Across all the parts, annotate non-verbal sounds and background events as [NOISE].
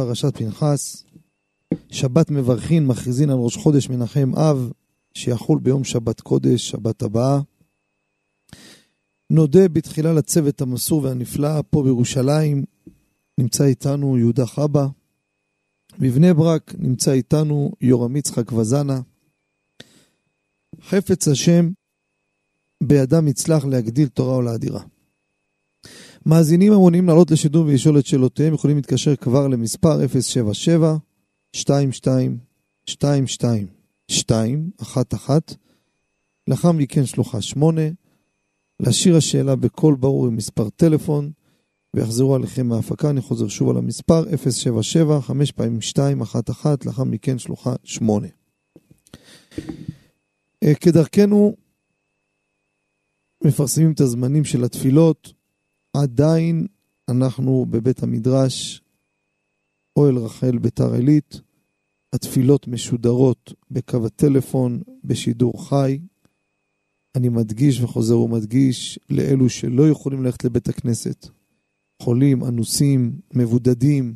פרשת פנחס. שבת מברכין, מכריזין על ראש חודש מנחם אב, שיחול ביום שבת קודש, שבת הבאה. נודה בתחילה לצוות המסור והנפלא פה בירושלים, נמצא איתנו יהודה חבא. בבני ברק נמצא איתנו יורם יצחק וזנה. חפץ השם, בידם יצלח להגדיל תורה ולאדירה. מאזינים המונים לעלות לשידור ולשאול את שאלותיהם יכולים להתקשר כבר למספר 077 22 22 2 11 לאחר מכן שלוחה 8 להשאיר השאלה בקול ברור עם מספר טלפון ויחזרו עליכם מההפקה, אני חוזר שוב על המספר 077 5 פעמים 2 11 לאחר מכן שלוחה 8 כדרכנו מפרסמים את הזמנים של התפילות, עדיין אנחנו בבית המדרש, אוהל רחל ביתר עילית, התפילות משודרות בקו הטלפון, בשידור חי. אני מדגיש וחוזר ומדגיש לאלו שלא יכולים ללכת לבית הכנסת, חולים, אנוסים, מבודדים,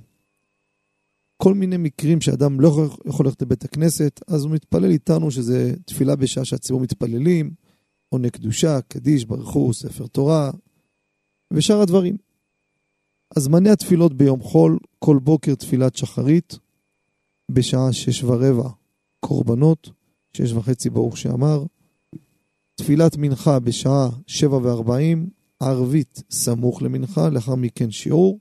כל מיני מקרים שאדם לא יכול ללכת לבית הכנסת, אז הוא מתפלל איתנו שזה תפילה בשעה שהציבור מתפללים, עונה קדושה, קדיש, ברכו, ספר תורה ושאר הדברים. הזמני התפילות ביום חול, כל בוקר תפילת שחרית, בשעה שש ורבע קורבנות, שש וחצי ברוך שאמר, תפילת מנחה בשעה שבע וארבעים, ערבית סמוך למנחה, לאחר מכן שיעור,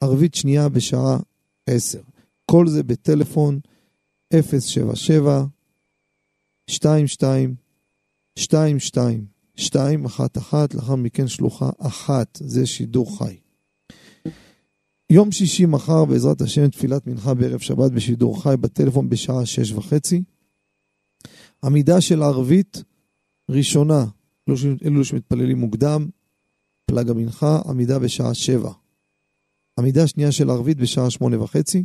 ערבית שנייה בשעה עשר. כל זה בטלפון 077 22 שתיים, שתיים, אחת, אחת, לאחר מכן שלוחה אחת, זה שידור חי. יום שישי מחר, בעזרת השם, תפילת מנחה בערב שבת בשידור חי בטלפון בשעה שש וחצי. עמידה של ערבית ראשונה, אלו שמתפללים מוקדם, פלג המנחה, עמידה בשעה שבע. עמידה שנייה של ערבית בשעה שמונה וחצי.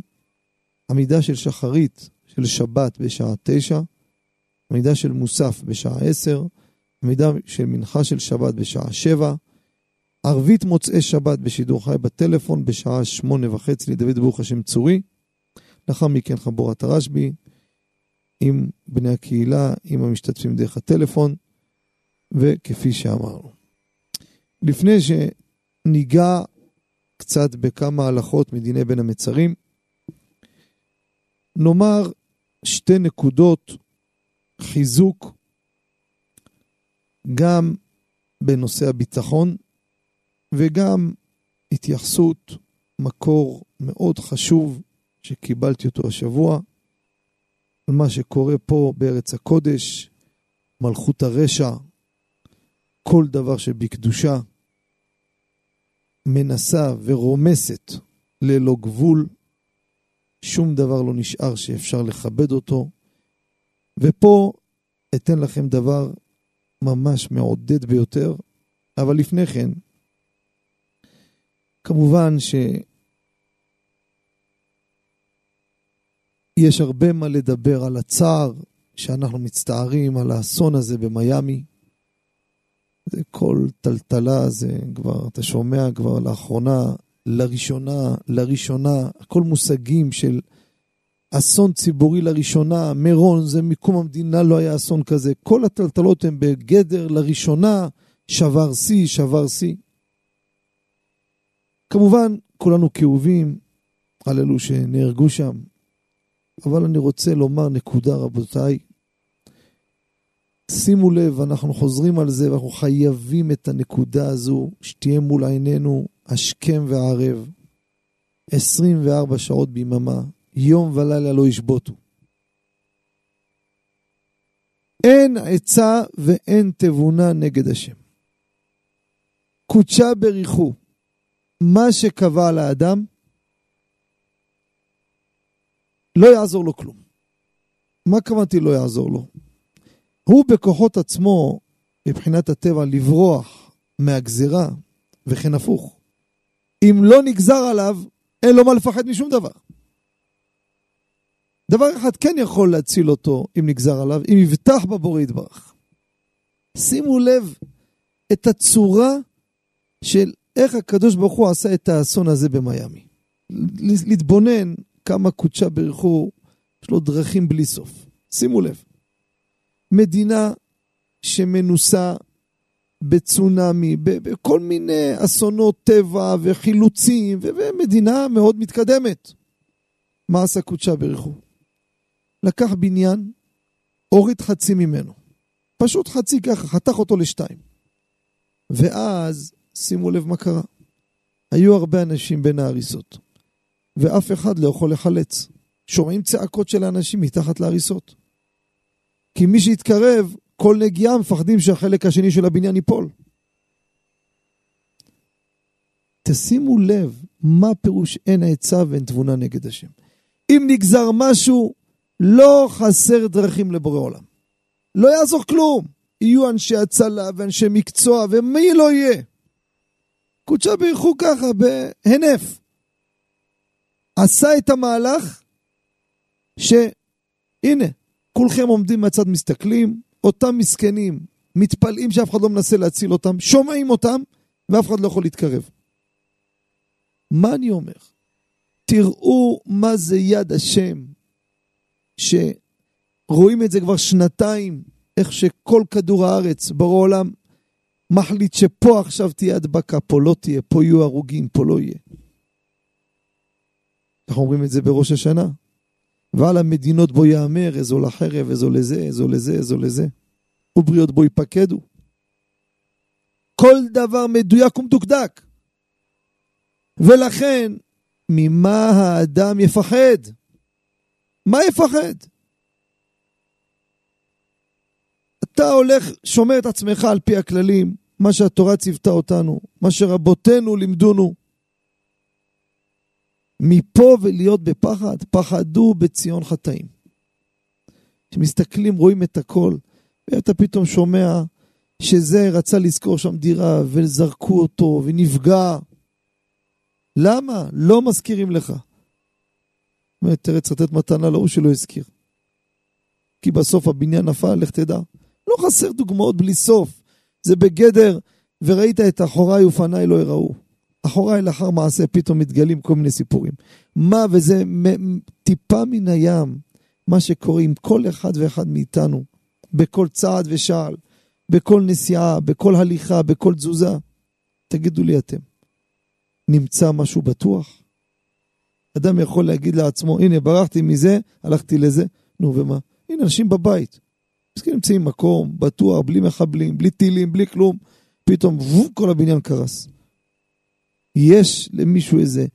עמידה של שחרית של שבת בשעה תשע. עמידה של מוסף בשעה 10, עמידה של מנחה של שבת בשעה 7, ערבית מוצאי שבת בשידור חי בטלפון בשעה 8 וחצי לדוד ברוך השם צורי, לאחר מכן חבורת הרשב"י עם בני הקהילה, עם המשתתפים דרך הטלפון, וכפי שאמרנו. לפני שניגע קצת בכמה הלכות מדיני בין המצרים, נאמר שתי נקודות חיזוק גם בנושא הביטחון וגם התייחסות, מקור מאוד חשוב שקיבלתי אותו השבוע, על מה שקורה פה בארץ הקודש, מלכות הרשע, כל דבר שבקדושה, מנסה ורומסת ללא גבול, שום דבר לא נשאר שאפשר לכבד אותו, ופה אתן לכם דבר ממש מעודד ביותר, אבל לפני כן, כמובן שיש הרבה מה לדבר על הצער שאנחנו מצטערים על האסון הזה במיאמי. זה כל טלטלה, זה כבר, אתה שומע כבר לאחרונה, לראשונה, לראשונה, הכל מושגים של אסון ציבורי לראשונה, מירון, זה מקום המדינה לא היה אסון כזה. כל הטלטלות הן בגדר לראשונה, שבר שיא, שבר שיא. כמובן, כולנו כאובים על אלו שנהרגו שם, אבל אני רוצה לומר נקודה, רבותיי. שימו לב, אנחנו חוזרים על זה ואנחנו חייבים את הנקודה הזו שתהיה מול עינינו השכם והערב, 24 שעות ביממה, יום ולילה לא ישבותו. אין עצה ואין תבונה נגד השם. קודשה בריחו, מה שקבע לאדם, לא יעזור לו כלום. מה כוונתי לא יעזור לו? הוא בכוחות עצמו, מבחינת הטבע, לברוח מהגזירה, וכן הפוך. אם לא נגזר עליו, אין לו מה לפחד משום דבר. דבר אחד כן יכול להציל אותו אם נגזר עליו, אם יבטח בבורא יתברך. שימו לב את הצורה של איך הקדוש ברוך הוא עשה את האסון הזה במיאמי. להתבונן כמה קודשה ברכו, יש לו דרכים בלי סוף. שימו לב, מדינה שמנוסה בצונאמי, בכל מיני אסונות טבע וחילוצים, ומדינה מאוד מתקדמת. מה עשה קודשה ברכו? לקח בניין, הוריד חצי ממנו. פשוט חצי ככה, חתך אותו לשתיים. ואז, שימו לב מה קרה. היו הרבה אנשים בין ההריסות, ואף אחד לא יכול לחלץ. שומעים צעקות של האנשים מתחת להריסות. כי מי שיתקרב, כל נגיעה מפחדים שהחלק השני של הבניין ייפול. תשימו לב מה פירוש אין העצה ואין תבונה נגד השם. אם נגזר משהו, לא חסר דרכים לבורא עולם. לא יעזור כלום. יהיו אנשי הצלה ואנשי מקצוע, ומי לא יהיה. קודשה בירכו ככה, בהנף. עשה את המהלך שהנה, כולכם עומדים מהצד מסתכלים, אותם מסכנים מתפלאים שאף אחד לא מנסה להציל אותם, שומעים אותם, ואף אחד לא יכול להתקרב. מה אני אומר? תראו מה זה יד השם, שרואים את זה כבר שנתיים, איך שכל כדור הארץ, ברור עולם, מחליט שפה עכשיו תהיה הדבקה, פה לא תהיה, פה יהיו הרוגים, פה לא יהיה. אנחנו אומרים את זה בראש השנה. ועל המדינות בו יאמר, איזו לחרב, איזו לזה, איזו לזה, איזו לזה. ובריות בו יפקדו. כל דבר מדויק ומדוקדק. ולכן, ממה האדם יפחד? מה יפחד? אתה הולך, שומר את עצמך על פי הכללים, מה שהתורה ציוותה אותנו, מה שרבותינו לימדונו. מפה ולהיות בפחד, פחדו בציון חטאים. כשמסתכלים רואים את הכל, ואתה פתאום שומע שזה רצה לשכור שם דירה וזרקו אותו ונפגע. למה? לא מזכירים לך. תרץ לתת מתנה להוא שלא הזכיר. כי בסוף הבניין נפל, לך תדע. לא חסר דוגמאות בלי סוף. זה בגדר, וראית את אחוריי ופניי לא יראו. אחוריי לאחר מעשה פתאום מתגלים כל מיני סיפורים. מה, וזה טיפה מן הים, מה שקורה עם כל אחד ואחד מאיתנו, בכל צעד ושעל, בכל נסיעה, בכל הליכה, בכל תזוזה. תגידו לי אתם, נמצא משהו בטוח? אדם יכול להגיד לעצמו, הנה, ברחתי מזה, הלכתי לזה, נו ומה? הנה, אנשים בבית. מסכים נמצאים מקום בטוח, בלי מחבלים, בלי טילים, בלי כלום, פתאום כל הבניין קרס. יש למישהו איזה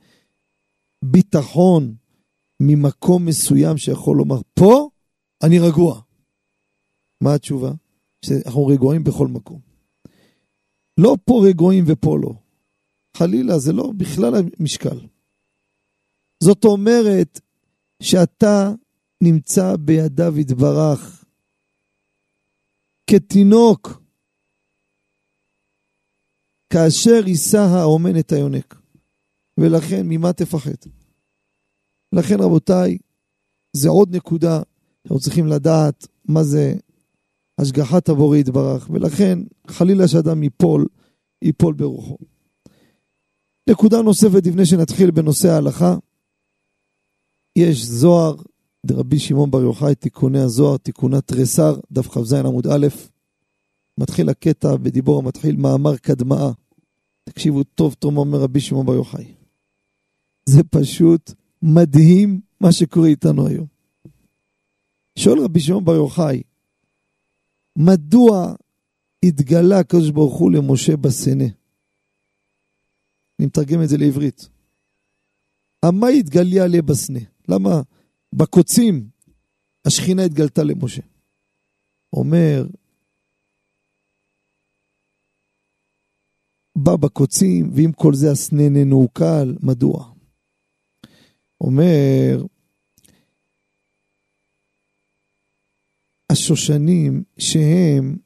ביטחון ממקום מסוים שיכול לומר, פה אני רגוע. מה התשובה? שאנחנו רגועים בכל מקום. לא פה רגועים ופה לא. חלילה, זה לא בכלל המשקל. זאת אומרת שאתה נמצא בידיו יתברך כתינוק כאשר יישא האומן את היונק. ולכן, ממה תפחד? לכן, רבותיי, זה עוד נקודה שאנחנו צריכים לדעת מה זה השגחת הבורא יתברך, ולכן, חלילה שאדם ייפול, ייפול ברוחו. נקודה נוספת לפני שנתחיל בנושא ההלכה, יש זוהר, דרבי שמעון בר יוחאי, תיקוני הזוהר, תיקונת תריסר, דף כ"ז עמוד א', מתחיל הקטע בדיבור המתחיל מאמר קדמאה. תקשיבו טוב טוב מה אומר רבי שמעון בר יוחאי. זה פשוט מדהים מה שקורה איתנו היום. שואל רבי שמעון בר יוחאי, מדוע התגלה הקדוש ברוך הוא למשה בסנה? אני מתרגם את זה לעברית. המה התגליה עליה בסנה? למה בקוצים השכינה התגלתה למשה? אומר, בא בקוצים, ועם כל זה איננו קל, מדוע? אומר, השושנים שהם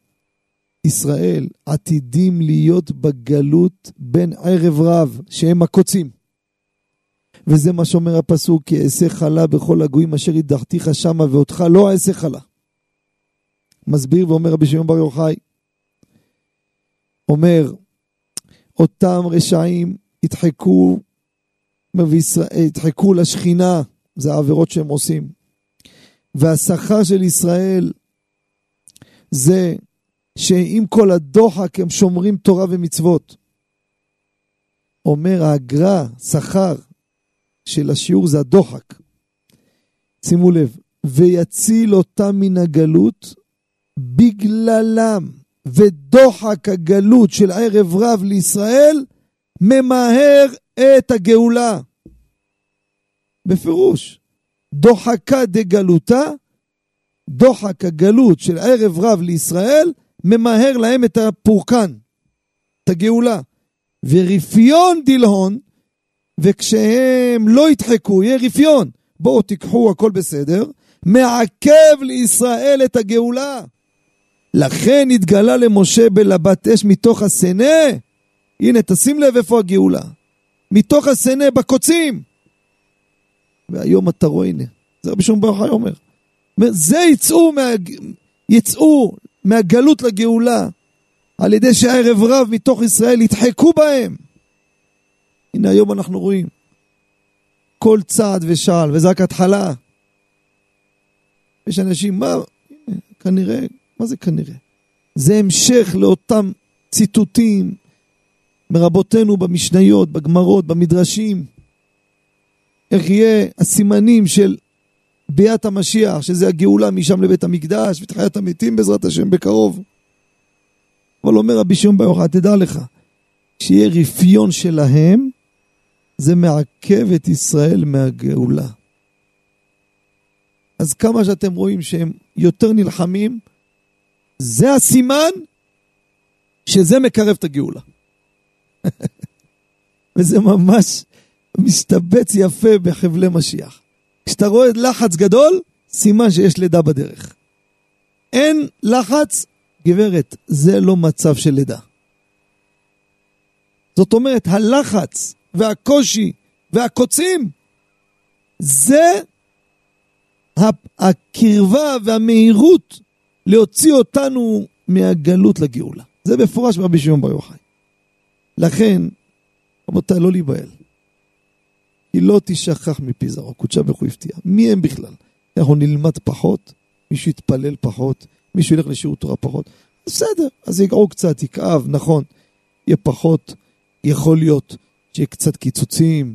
ישראל עתידים להיות בגלות בין ערב רב, שהם הקוצים. וזה מה שאומר הפסוק, כי אעשה חלה בכל הגויים אשר הדחתיך שמה ואותך לא אעשה חלה. מסביר ואומר רבי שמעון בר יוחאי, אומר, אותם רשעים ידחקו, ידחקו לשכינה, זה העבירות שהם עושים. והשכר של ישראל זה שעם כל הדוחק הם שומרים תורה ומצוות. אומר האגרה, שכר של השיעור זה הדוחק. שימו לב, ויציל אותם מן הגלות בגללם, ודוחק הגלות של ערב רב לישראל ממהר את הגאולה. בפירוש, דוחקה דגלותה, דוחק הגלות של ערב רב לישראל, ממהר להם את הפורקן, את הגאולה. ורפיון דילהון, וכשהם לא ידחקו, יהיה רפיון. בואו תיקחו, הכל בסדר. מעכב לישראל את הגאולה. לכן התגלה למשה בלבת אש מתוך הסנה. הנה, תשים לב איפה הגאולה. מתוך הסנה, בקוצים. והיום אתה רואה, הנה, זה רבי שמעון בר חי אומר. זה יצאו, מה... יצאו מהגלות לגאולה על ידי שערב רב מתוך ישראל ידחקו בהם. הנה היום אנחנו רואים כל צעד ושעל, וזה רק התחלה. יש אנשים, מה, כנראה, מה זה כנראה? זה המשך לאותם ציטוטים מרבותינו במשניות, בגמרות, במדרשים. איך יהיה הסימנים של ביאת המשיח, שזה הגאולה משם לבית המקדש, ותחיית המתים בעזרת השם בקרוב. אבל אומר רבי שמעון בר יוחאי, תדע לך, שיהיה רפיון שלהם, זה מעכב את ישראל מהגאולה. אז כמה שאתם רואים שהם יותר נלחמים, זה הסימן שזה מקרב את הגאולה. [LAUGHS] וזה ממש מסתבץ יפה בחבלי משיח. כשאתה רואה לחץ גדול, סימן שיש לידה בדרך. אין לחץ, גברת, זה לא מצב של לידה. זאת אומרת, הלחץ והקושי והקוצים, זה הקרבה והמהירות להוציא אותנו מהגלות לגאולה. זה מפורש ברבי שמעון בר יוחאי. לכן, רבותיי, לא להיבהל. כי לא תשכח מפי זרעו, קודשה ברוך הוא הפתיע. מי הם בכלל? אנחנו נלמד פחות, מישהו יתפלל פחות, מישהו ילך לשירות תורה פחות. בסדר, אז יגעו קצת, יכאב, נכון. יהיה פחות, יכול להיות שיהיה קצת קיצוצים,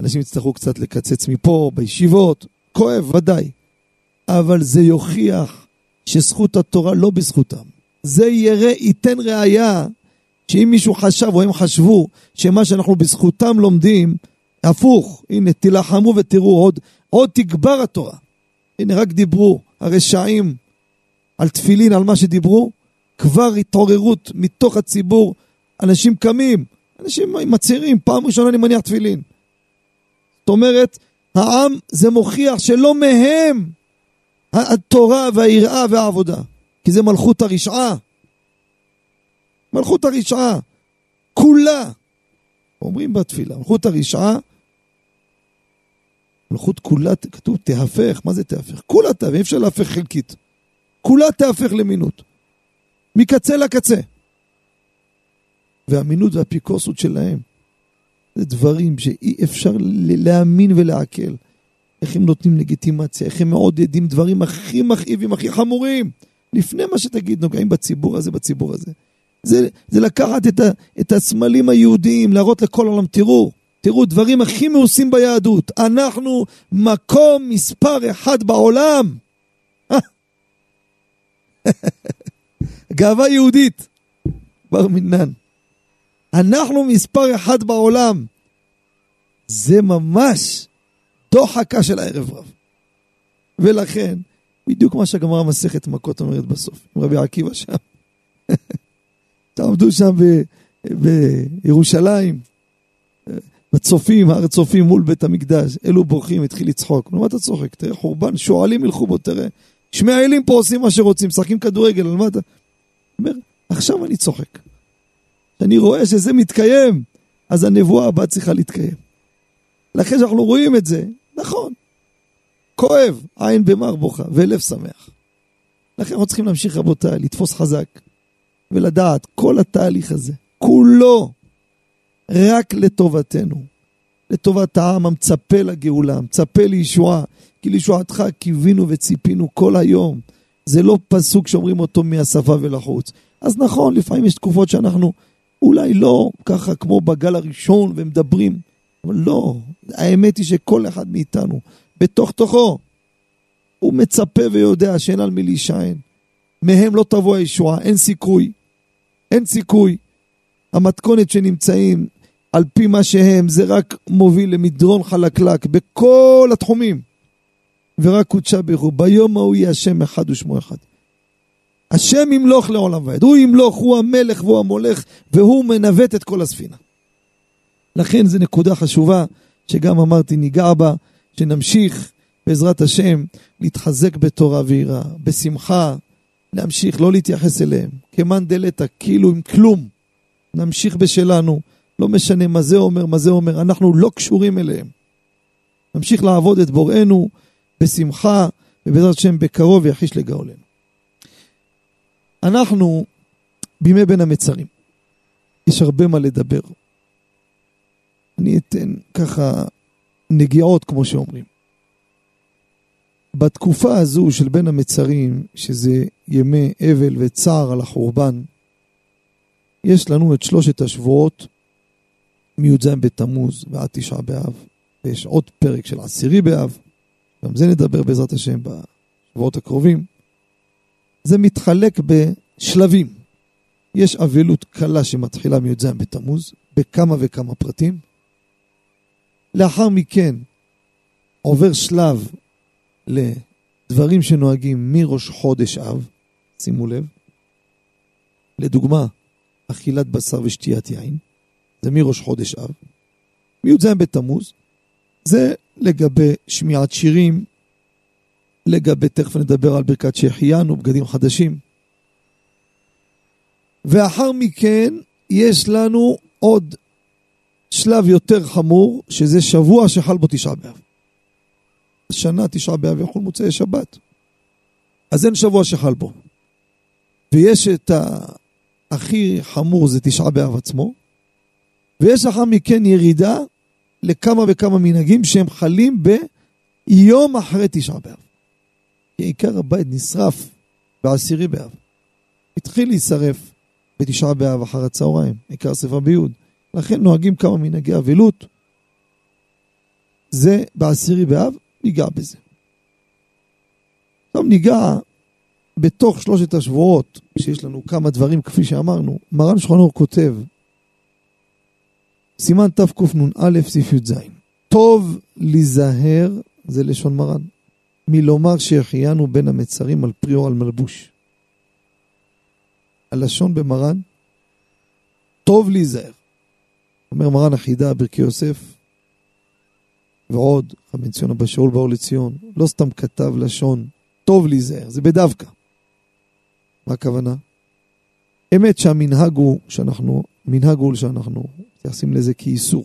אנשים יצטרכו קצת לקצץ מפה, בישיבות, כואב, ודאי. אבל זה יוכיח שזכות התורה לא בזכותם. זה יראה, ייתן ראייה שאם מישהו חשב או הם חשבו שמה שאנחנו בזכותם לומדים, הפוך, הנה תילחמו ותראו עוד, עוד תגבר התורה. הנה רק דיברו הרשעים על תפילין, על מה שדיברו, כבר התעוררות מתוך הציבור, אנשים קמים, אנשים מצהירים, פעם ראשונה אני מניח תפילין. זאת אומרת, העם זה מוכיח שלא מהם התורה והיראה והעבודה, כי זה מלכות הרשעה. מלכות הרשעה, כולה. אומרים בתפילה, מלכות הרשעה, מלכות כולה, כתוב תהפך, מה זה תהפך? כולה תהפך, אי אפשר להפך חלקית. כולה תהפך למינות. מקצה לקצה. והאמינות והאפיקורסות שלהם, זה דברים שאי אפשר להאמין ולעכל. איך הם נותנים לגיטימציה, איך הם מעודדים דברים הכי מכאיבים, הכי חמורים. לפני מה שתגיד, נוגעים בציבור הזה, בציבור הזה. זה, זה לקחת את, ה, את הסמלים היהודיים, להראות לכל העולם, תראו, תראו, דברים הכי מאוסים ביהדות. אנחנו מקום מספר אחד בעולם. [LAUGHS] גאווה יהודית, בר מינן. אנחנו מספר אחד בעולם. זה ממש דוחקה של הערב רב. ולכן, בדיוק מה שהגמרא מסכת מכות אומרת בסוף, עם רבי עקיבא שם. [LAUGHS] תעמדו שם ב, בירושלים, בצופים, הר צופים מול בית המקדש, אלו בורחים, התחיל לצחוק. נו, מה אתה צוחק? תראה חורבן, שועלים ילכו בו, תראה. שמעאלים פה עושים מה שרוצים, משחקים כדורגל, על מה אתה... אומר, עכשיו אני צוחק. אני רואה שזה מתקיים, אז הנבואה הבאה צריכה להתקיים. לכן שאנחנו רואים את זה, נכון, כואב, עין במר בוכה, ולב שמח. לכן אנחנו צריכים להמשיך, רבותיי, לתפוס חזק, ולדעת, כל התהליך הזה, כולו, רק לטובתנו. לטובת העם המצפה לגאולה, מצפה לישועה, כי לישועתך קיווינו וציפינו כל היום. זה לא פסוק שאומרים אותו מהשפה ולחוץ. אז נכון, לפעמים יש תקופות שאנחנו אולי לא ככה כמו בגל הראשון ומדברים, אבל לא, האמת היא שכל אחד מאיתנו, בתוך תוכו, הוא מצפה ויודע שאין על מי להישען. מהם לא תבוא הישועה, אין סיכוי. אין סיכוי. המתכונת שנמצאים על פי מה שהם, זה רק מוביל למדרון חלקלק בכל התחומים. ורק קודשה ברכו, ביום ההוא יהיה השם אחד ושמו אחד. השם ימלוך לעולם ועד, הוא ימלוך, הוא המלך והוא המולך, והוא מנווט את כל הספינה. לכן זו נקודה חשובה, שגם אמרתי ניגע בה, שנמשיך בעזרת השם להתחזק בתורה ויראה, בשמחה, להמשיך, לא להתייחס אליהם, כמאן דלתא, כאילו עם כלום. נמשיך בשלנו, לא משנה מה זה אומר, מה זה אומר, אנחנו לא קשורים אליהם. נמשיך לעבוד את בוראנו בשמחה, ובעזרת השם בקרוב יחיש לגאולנו. אנחנו בימי בין המצרים. יש הרבה מה לדבר. אני אתן ככה נגיעות, כמו שאומרים. בתקופה הזו של בין המצרים, שזה ימי אבל וצער על החורבן, יש לנו את שלושת השבועות מי"ז בתמוז ועד תשעה באב, ויש עוד פרק של עשירי באב, גם זה נדבר בעזרת השם בשבועות הקרובים. זה מתחלק בשלבים. יש אבלות קלה שמתחילה מי"ז בתמוז, בכמה וכמה פרטים. לאחר מכן עובר שלב לדברים שנוהגים מראש חודש אב, שימו לב. לדוגמה, אכילת בשר ושתיית יין, זה מראש חודש אב. מי"ז בתמוז, זה לגבי שמיעת שירים, לגבי, תכף נדבר על ברכת שהחיינו, בגדים חדשים. ואחר מכן יש לנו עוד שלב יותר חמור, שזה שבוע שחל בו תשעה באב. השנה תשעה באב יחול מוצאי שבת. אז אין שבוע שחל בו. ויש את הכי חמור זה תשעה באב עצמו, ויש לאחר מכן ירידה לכמה וכמה מנהגים שהם חלים ביום אחרי תשעה באב. כי עיקר הבית נשרף בעשירי באב. התחיל להישרף בתשעה באב אחר הצהריים, עיקר שרפה ביוד. לכן נוהגים כמה מנהגי אבלות. זה בעשירי באב, ניגע בזה. עכשיו ניגע בתוך שלושת השבועות, שיש לנו כמה דברים, כפי שאמרנו, מרן שולחן כותב, סימן תקנ"א, סעיף י"ז, טוב להיזהר, זה לשון מרן, מלומר שהחיינו בין המצרים על פרי או על מלבוש. הלשון במרן, טוב להיזהר. אומר מרן החידה, ברכי יוסף, ועוד, רבי ציון אבא שאול באור לציון, לא סתם כתב לשון, טוב להיזהר, זה בדווקא. מה הכוונה? אמת שהמנהג הוא שאנחנו, מנהג הוא שאנחנו מתייחסים לזה כאיסור.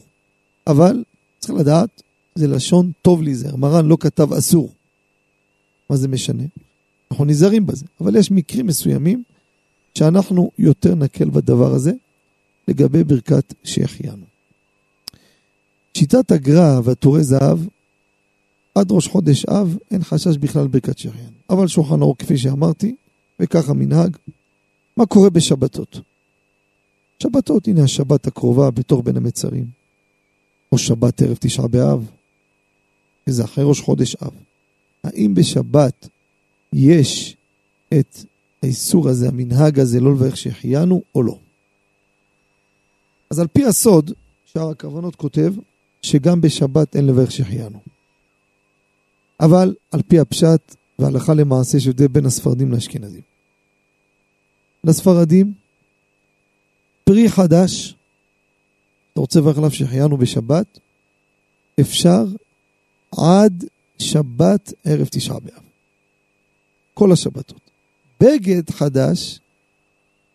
אבל צריך לדעת, זה לשון טוב להיזהר. מרן לא כתב אסור. מה זה משנה? אנחנו נזהרים בזה. אבל יש מקרים מסוימים שאנחנו יותר נקל בדבר הזה לגבי ברכת שהחיינו. שיטת הגר"א והטורי זהב, עד ראש חודש אב אין חשש בכלל ברכת שהחיינו. אבל שולחן אור, כפי שאמרתי, וככה מנהג. מה קורה בשבתות? שבתות, הנה השבת הקרובה בתוך בין המצרים, או שבת ערב תשעה באב, שזה אחרי ראש חודש אב. האם בשבת יש את האיסור הזה, המנהג הזה, לא לברך שהחיינו או לא? אז על פי הסוד, שאר הכוונות כותב שגם בשבת אין לברך שהחיינו. אבל על פי הפשט והלכה למעשה יש הבדל בין הספרדים לאשכנזים. לספרדים, פרי חדש, אתה רוצה לברך עליו שהחיינו בשבת, אפשר עד שבת ערב תשעה באב. כל השבתות. בגד חדש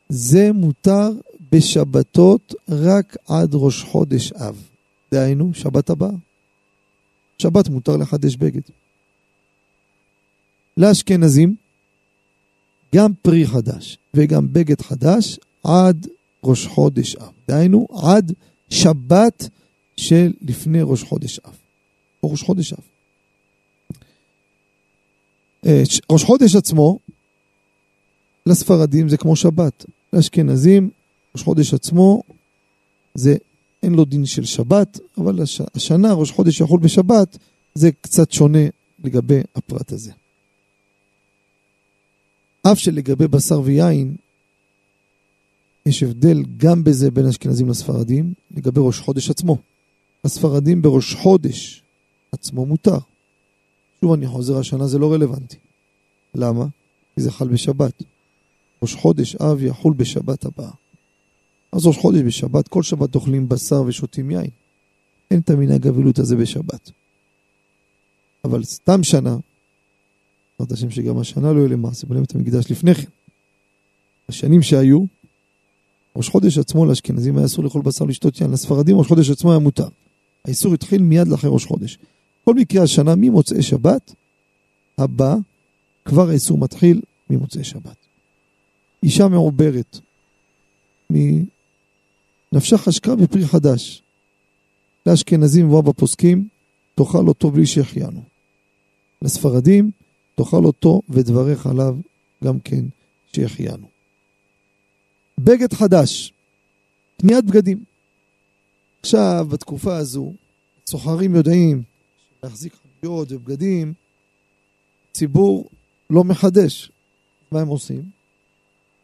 זה מותר בשבתות רק עד ראש חודש אב. דהיינו, שבת הבאה. שבת מותר לחדש בגד. לאשכנזים, גם פרי חדש וגם בגד חדש עד ראש חודש אב. דהיינו, עד שבת של לפני ראש חודש אב. או ראש חודש אב. אה, ראש חודש עצמו, לספרדים זה כמו שבת. לאשכנזים, ראש חודש עצמו, זה אין לו דין של שבת, אבל הש, השנה ראש חודש יחול בשבת, זה קצת שונה לגבי הפרט הזה. אף שלגבי בשר ויין, יש הבדל גם בזה בין אשכנזים לספרדים, לגבי ראש חודש עצמו. הספרדים בראש חודש עצמו מותר. שוב אני חוזר, השנה זה לא רלוונטי. למה? כי זה חל בשבת. ראש חודש אב יחול בשבת הבאה. אז ראש חודש בשבת, כל שבת אוכלים בשר ושותים יין. אין את המנהג אבילות הזה בשבת. אבל סתם שנה, בעזרת השם שגם השנה לא יהיה למעשה, בונים את המקדש לפני כן. השנים שהיו, ראש חודש עצמו לאשכנזים היה אסור לאכול בשר לשתות יין, לספרדים ראש חודש עצמו היה מותר. האיסור התחיל מיד לאחרי ראש חודש. כל מקרה השנה ממוצאי שבת הבא, כבר האיסור מתחיל ממוצאי שבת. אישה מעוברת, מנפשה חשקה בפרי חדש. לאשכנזים ובא בפוסקים, תאכל אותו בלי שהחיינו. לספרדים, תאכל אותו ודברך עליו גם כן שהחיינו. בגד חדש, קניית בגדים. עכשיו, בתקופה הזו, סוחרים יודעים להחזיק חנויות ובגדים, ציבור לא מחדש. מה הם עושים?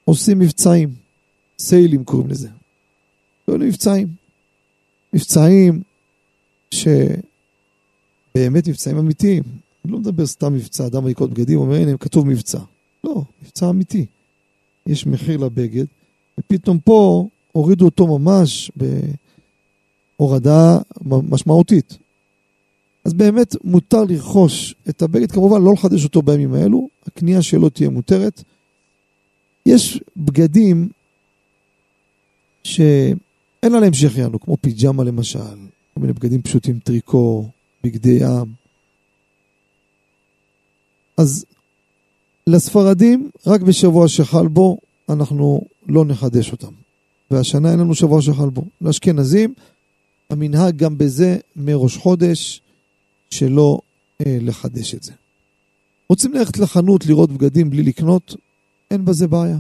עושים מבצעים, סיילים קוראים לזה. כאלה מבצעים. מבצעים שבאמת מבצעים אמיתיים. אני לא מדבר סתם מבצע, אדם לקנות בגדים, אומר הנה כתוב מבצע. לא, מבצע אמיתי. יש מחיר לבגד, ופתאום פה הורידו אותו ממש בהורדה משמעותית. אז באמת מותר לרכוש את הבגד, כמובן לא לחדש אותו בימים האלו, הקנייה שלו תהיה מותרת. יש בגדים שאין עליהם שהחיינו, כמו פיג'מה למשל, כל מיני בגדים פשוטים, טריקו, בגדי ים. אז לספרדים, רק בשבוע שחל בו, אנחנו לא נחדש אותם. והשנה אין לנו שבוע שחל בו. לאשכנזים, המנהג גם בזה מראש חודש, שלא אה, לחדש את זה. רוצים ללכת לחנות לראות בגדים בלי לקנות? אין בזה בעיה.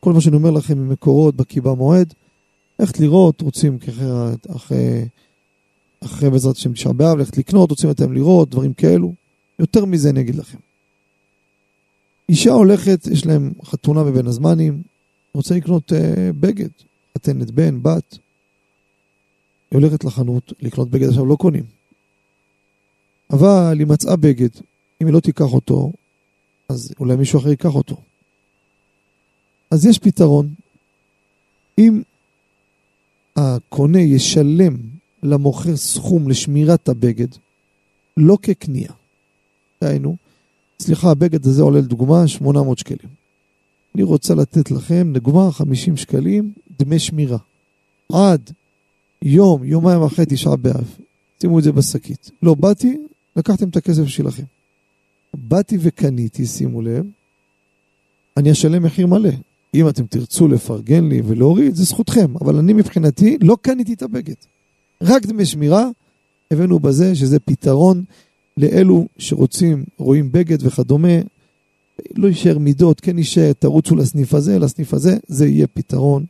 כל מה שאני אומר לכם ממקורות בקיבה מועד, ללכת לראות, רוצים ככה אחרי, אחרי בעזרת השם תשעה באב, ללכת לקנות, רוצים אתם לראות, דברים כאלו. יותר מזה אני אגיד לכם. אישה הולכת, יש להם חתונה בבין הזמנים, רוצה לקנות uh, בגד, חתנת בן, בת. היא הולכת לחנות לקנות בגד, עכשיו לא קונים. אבל היא מצאה בגד, אם היא לא תיקח אותו, אז אולי מישהו אחר ייקח אותו. אז יש פתרון. אם הקונה ישלם למוכר סכום לשמירת הבגד, לא כקנייה. דהיינו, סליחה, הבגד הזה עולה לדוגמה 800 שקלים. אני רוצה לתת לכם, לדוגמה, 50 שקלים דמי שמירה. עד יום, יומיים אחרי תשעה באב. שימו את זה בשקית. לא באתי, לקחתם את הכסף שלכם. באתי וקניתי, שימו לב, אני אשלם מחיר מלא. אם אתם תרצו לפרגן לי ולהוריד, זה זכותכם. אבל אני מבחינתי לא קניתי את הבגד. רק דמי שמירה, הבאנו בזה שזה פתרון לאלו שרוצים, רואים בגד וכדומה, לא יישאר מידות, כן יישאר, תרוצו לסניף הזה, לסניף הזה, זה יהיה פתרון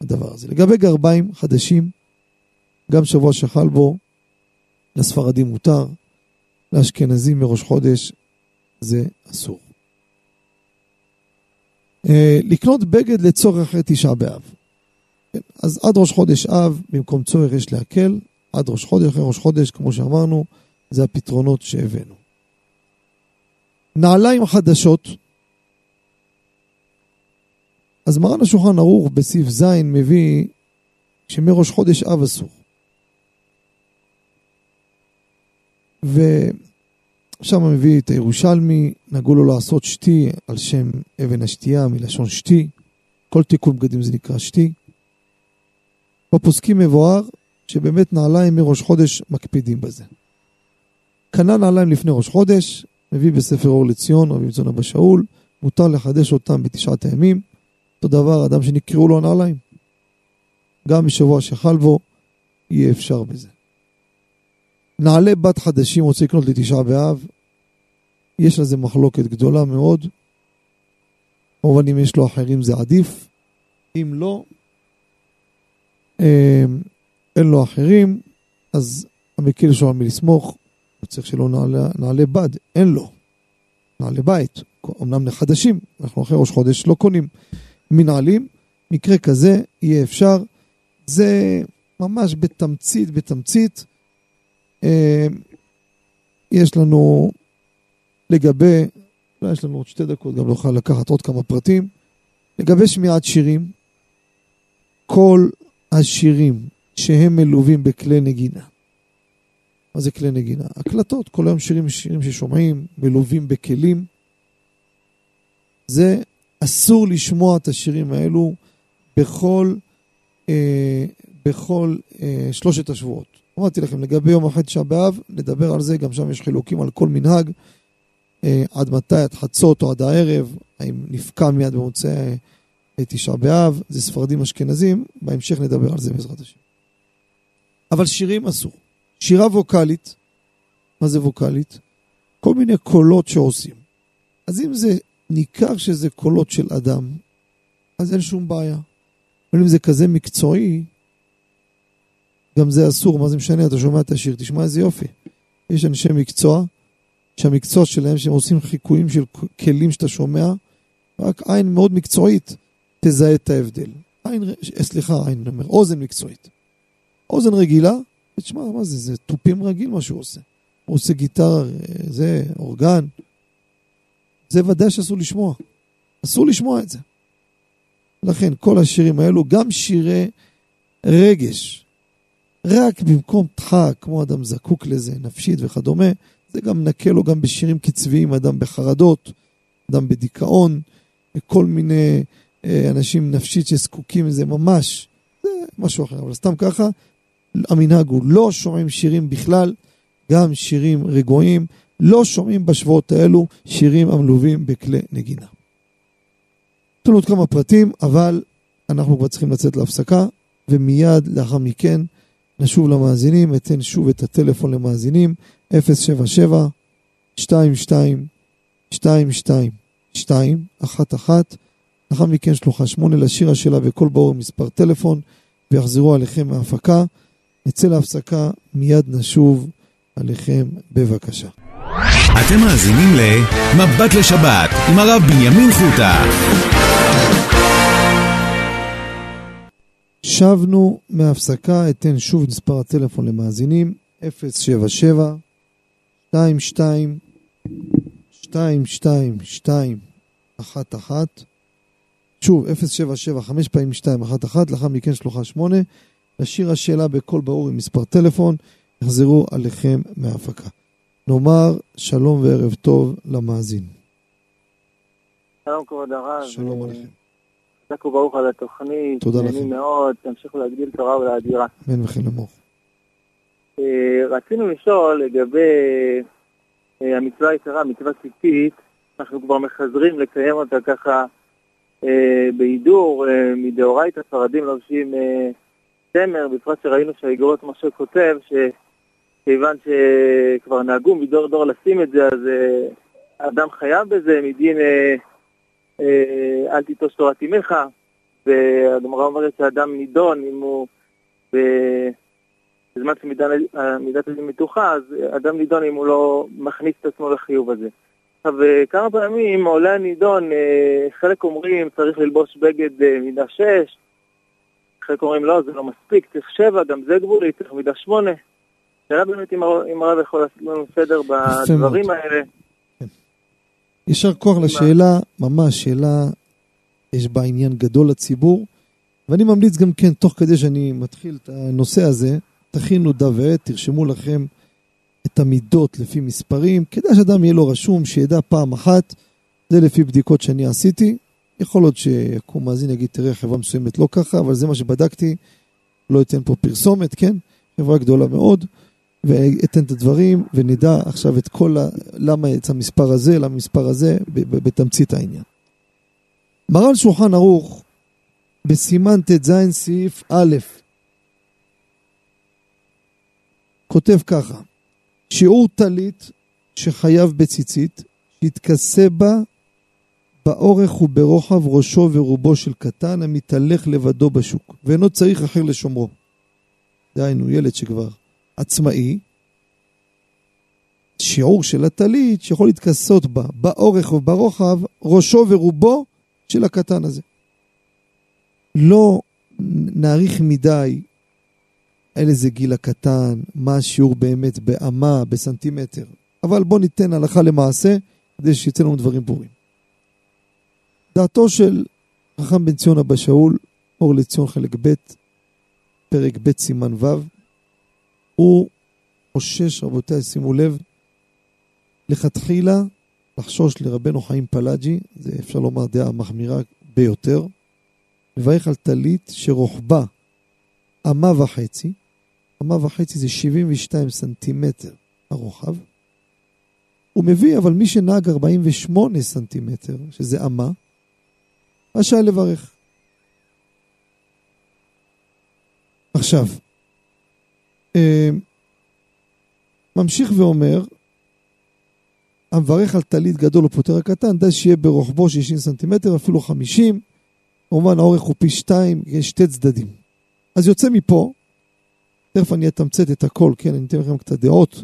הדבר הזה. לגבי גרביים חדשים, גם שבוע שחל בו, לספרדים מותר, לאשכנזים מראש חודש זה אסור. אה, לקנות בגד לצורך אחרי תשעה באב. כן, אז עד ראש חודש אב, במקום צורך יש להקל, עד ראש חודש, אחרי ראש חודש, כמו שאמרנו, זה הפתרונות שהבאנו. נעליים חדשות, אז מרן השולחן ערוך בסעיף ז' מביא שמראש חודש אב אסור. שם מביא את הירושלמי, נהגו לו לעשות שתי על שם אבן השתייה מלשון שתי. כל תיקון בגדים זה נקרא שתי. בפוסקים מבואר שבאמת נעליים מראש חודש מקפידים בזה. קנה נעליים לפני ראש חודש, מביא בספר אור לציון, רבי מצון אבא שאול, מותר לחדש אותם בתשעת הימים. אותו דבר, אדם שנקראו לו הנעליים. גם בשבוע שחל בו, יהיה אפשר בזה. נעלי בת חדשים רוצה לקנות לתשעה באב, יש לזה מחלוקת גדולה מאוד. כמובן אם יש לו אחרים זה עדיף, אם לא, אה, אין לו אחרים, אז המקל שלו על מי לסמוך, הוא צריך שלא נעלה, נעלה בד, אין לו. נעלה בית, אמנם לחדשים, אנחנו אחרי ראש חודש לא קונים. מנעלים, מקרה כזה יהיה אפשר, זה ממש בתמצית, בתמצית. אה, יש לנו לגבי, אולי יש לנו עוד שתי דקות, גם נוכל לקחת עוד כמה פרטים. לגבי שמיעת שירים, כל השירים שהם מלווים בכלי נגינה. מה זה כלי נגינה? הקלטות, כל היום שירים, שירים ששומעים, מלווים בכלים. זה אסור לשמוע את השירים האלו בכל, אה, בכל אה, שלושת השבועות. אמרתי לכם, לגבי יום אחרי תשעה באב, נדבר על זה, גם שם יש חילוקים על כל מנהג. אה, עד מתי, עד חצות או עד הערב, האם נפקע מיד במוצאי אה, תשעה באב, זה ספרדים אשכנזים, בהמשך נדבר על זה בעזרת השם. אבל שירים אסור. שירה ווקאלית, מה זה ווקאלית? כל מיני קולות שעושים. אז אם זה ניכר שזה קולות של אדם, אז אין שום בעיה. אבל אם זה כזה מקצועי, גם זה אסור, מה זה משנה? אתה שומע את השיר, תשמע איזה יופי. יש אנשי מקצוע, שהמקצוע שלהם, שהם עושים חיקויים של כלים שאתה שומע, רק עין מאוד מקצועית תזהה את ההבדל. עין, סליחה, עין, אני אומר, אוזן מקצועית. אוזן רגילה, תשמע, מה זה, זה תופים רגיל מה שהוא עושה. הוא עושה גיטרה, זה, אורגן. זה ודאי שאסור לשמוע. אסור לשמוע את זה. לכן, כל השירים האלו, גם שירי רגש, רק במקום דחק, כמו אדם זקוק לזה, נפשית וכדומה, זה גם נקה לו גם בשירים קצביים, אדם בחרדות, אדם בדיכאון, כל מיני אה, אנשים נפשית שזקוקים לזה ממש, זה משהו אחר, אבל סתם ככה, המנהג הוא לא שומעים שירים בכלל, גם שירים רגועים, לא שומעים בשבועות האלו שירים המלווים בכלי נגינה. יש לנו עוד כמה פרטים, אבל אנחנו כבר צריכים לצאת להפסקה, ומיד לאחר מכן נשוב למאזינים, אתן שוב את הטלפון למאזינים, 077 22 22 2 1 1 לאחר מכן שלוחה 8 לשיר השאלה בקול ברור מספר טלפון ויחזרו עליכם מההפקה. נצא להפסקה, מיד נשוב עליכם בבקשה. אתם מאזינים ל"מבט לשבת" עם הרב בנימין חוטה. שבנו מההפסקה, אתן שוב את מספר הטלפון למאזינים, 077 22 22 2 1 1 שוב, 077 5 פעמים 2 1 1 לאחר מכן שלוחה 8 לשיר השאלה בקול ברור עם מספר טלפון, יחזרו עליכם מההפקה. נאמר שלום וערב טוב למאזין. שלום כבוד הרב. שלום עליכם. חזק וברוך על התוכנית. תודה לכם. נהנים מאוד, תמשיכו להגדיל תורה ולאדירה. אמן וכן אמור. אה, רצינו לשאול לגבי אה, המצווה היקרה, מצווה ציפית, אנחנו כבר מחזרים לקיים אותה ככה אה, בהידור, מדאורייתא ספרדים לובשים צמר, בפרט שראינו שהאגרות משה כותב, שכיוון שכבר נהגו מדור דור לשים את זה, אז אדם חייב בזה מדין אל תיטוש תורת אמך, והגמרא אומרת שאדם נידון אם הוא... בזמן שמידת הדין מתוחה, אז אדם נידון אם הוא לא מכניס את עצמו לחיוב הזה. עכשיו, אה, כמה פעמים עולה הנידון, אה, חלק אומרים צריך ללבוש בגד אה, מידה 6, חלק אומרים לא, זה לא מספיק, צריך 7, גם זה גבולי, צריך מידה 8. שאלה באמת אם הרב יכול לעשות לנו סדר בדברים האלה. יישר כוח לשאלה, ממש שאלה, יש בה עניין גדול לציבור, ואני ממליץ גם כן, תוך כדי שאני מתחיל את הנושא הזה, תכינו דף ועט, תרשמו לכם את המידות לפי מספרים, כדאי שאדם יהיה לו רשום, שידע פעם אחת, זה לפי בדיקות שאני עשיתי. יכול להיות שיקום מאזין יגיד, תראה, חברה מסוימת לא ככה, אבל זה מה שבדקתי, לא אתן פה פרסומת, כן? חברה גדולה מאוד, ואתן את הדברים, ונדע עכשיו את כל ה... למה יצא המספר הזה, למה המספר הזה, בתמצית העניין. מרן שולחן ערוך, בסימן ט"ז סעיף א', כותב ככה, שיעור טלית שחייב בציצית, שיתכסה בה באורך וברוחב ראשו ורובו של קטן המתהלך לבדו בשוק, ואינו צריך אחר לשומרו. דהיינו, ילד שכבר עצמאי, שיעור של הטלית שיכול להתכסות בה, באורך וברוחב, ראשו ורובו של הקטן הזה. לא נאריך מדי על איזה גיל הקטן, מה השיעור באמת באמה, בסנטימטר. אבל בוא ניתן הלכה למעשה, כדי שיצא לנו דברים ברורים. דעתו של חכם בן ציון אבא שאול, אור לציון חלק ב', פרק ב' סימן ו', הוא חושש, רבותיי, שימו לב, לכתחילה לחשוש לרבנו חיים פלאג'י, זה אפשר לומר דעה מחמירה ביותר, לברך על טלית שרוחבה אמה וחצי, אמה וחצי זה 72 סנטימטר הרוחב, הוא מביא, אבל מי שנהג 48 סנטימטר, שזה אמה, רשאי לברך. עכשיו, ממשיך ואומר, המברך על טלית גדול או פוטר הקטן, די שיהיה ברוחבו 60 סנטימטר, אפילו 50. כמובן האורך הוא פי 2, יש שתי צדדים. אז יוצא מפה, תכף אני אתמצת את הכל, כן, אני אתן לכם קצת דעות.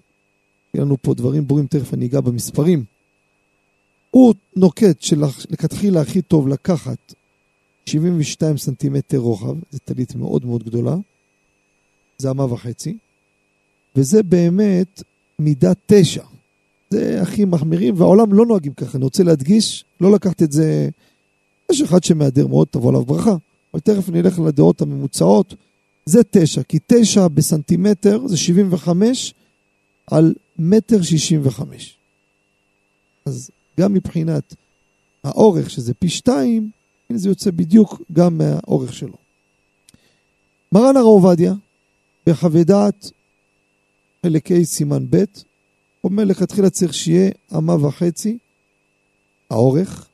יהיה לנו פה דברים ברורים, תכף אני אגע במספרים. הוא נוקט שלכתחילה הכי טוב לקחת 72 סנטימטר רוחב, זו טלית מאוד מאוד גדולה, זה אמה וחצי, וזה באמת מידה תשע. זה הכי מחמירים, והעולם לא נוהגים ככה. אני רוצה להדגיש, לא לקחת את זה... יש אחד שמהדר מאוד, תבוא עליו ברכה, אבל תכף נלך לדעות הממוצעות. זה תשע, כי תשע בסנטימטר זה 75 על מטר 65. אז גם מבחינת האורך, שזה פי שתיים, זה יוצא בדיוק גם מהאורך שלו. מרן הרב עובדיה, בחוות דעת חלקי סימן ב', אומר לכתחילה צריך שיהיה אמה וחצי, האורך,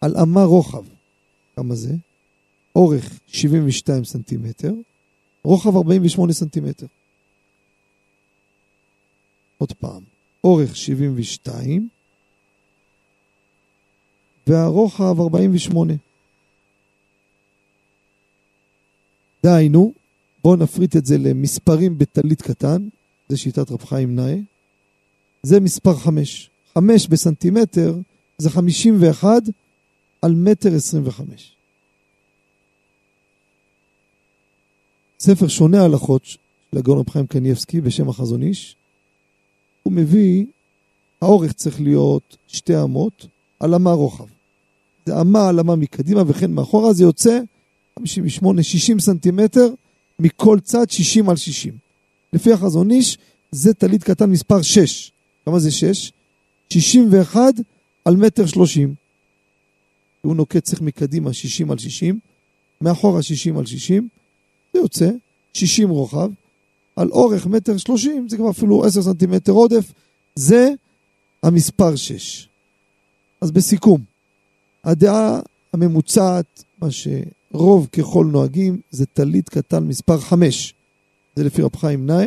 על אמה רוחב. כמה זה? אורך 72 סנטימטר, רוחב 48 סנטימטר. עוד פעם, אורך 72 והרוחב 48. דהיינו, בואו נפריט את זה למספרים בטלית קטן, זה שיטת רב חיים נאה. זה מספר 5. 5 בסנטימטר זה 51 על מטר 25. ספר שונה הלכות של הגאון רב חיים קניאבסקי בשם החזון איש, הוא מביא, האורך צריך להיות שתי אמות על אמה רוחב. זה אמה על אמה מקדימה וכן מאחורה, זה יוצא 58-60 סנטימטר מכל צד 60 על 60. לפי החזון איש זה טלית קטן מספר 6. כמה זה 6? 61 על מטר 30. הוא נוקט צריך מקדימה 60 על 60, מאחורה 60 על 60, זה יוצא 60 רוחב, על אורך מטר 30, זה כבר אפילו 10 סנטימטר עודף, זה המספר 6. אז בסיכום, הדעה הממוצעת, מה שרוב ככל נוהגים, זה טלית קטן מספר 5. זה לפי רב חיים נאה,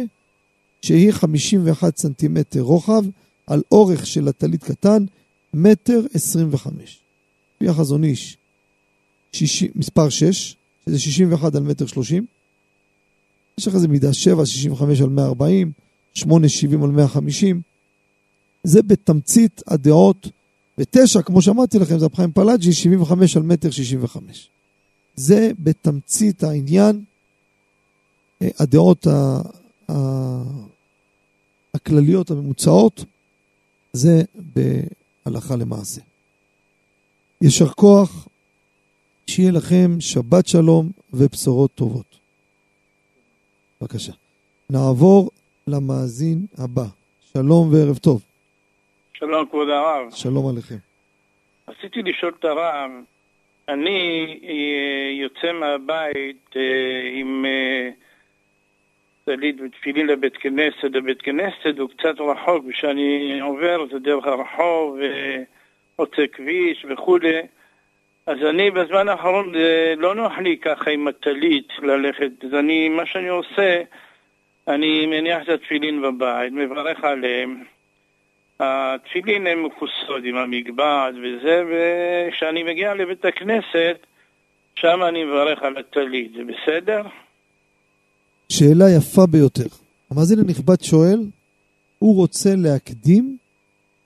שהיא 51 סנטימטר רוחב, על אורך של הטלית קטן, מטר 25. לפי החזון איש, מספר 6, שזה 61 על מטר 30. יש לך איזה מידה 7, 65 על 140, 8, 70 על 150. זה בתמצית הדעות, ותשע, כמו שאמרתי לכם, זה הבחיים פלאג'י, 75 על מטר 65. זה בתמצית העניין, אה, הדעות הכלליות הממוצעות, זה בהלכה למעשה. יישר כוח, שיהיה לכם שבת שלום ובשורות טובות. בבקשה. נעבור למאזין הבא. שלום וערב טוב. שלום, כבוד הרב. שלום עליכם. רציתי לשאול את הרב, אני אה, יוצא מהבית אה, עם טלית ותפילין לבית כנסת, לבית כנסת הוא קצת רחוק, וכשאני עובר זה דרך הרחוב, חוצה כביש וכולי. אז אני בזמן האחרון לא נוח לי ככה עם הטלית ללכת, אז אני, מה שאני עושה, אני מניח את התפילין בבית, מברך עליהם. התפילין הם מכוסות עם המגבעת וזה, וכשאני מגיע לבית הכנסת, שם אני מברך על הטלית, זה בסדר? שאלה יפה ביותר. המאזין הנכבד שואל, הוא רוצה להקדים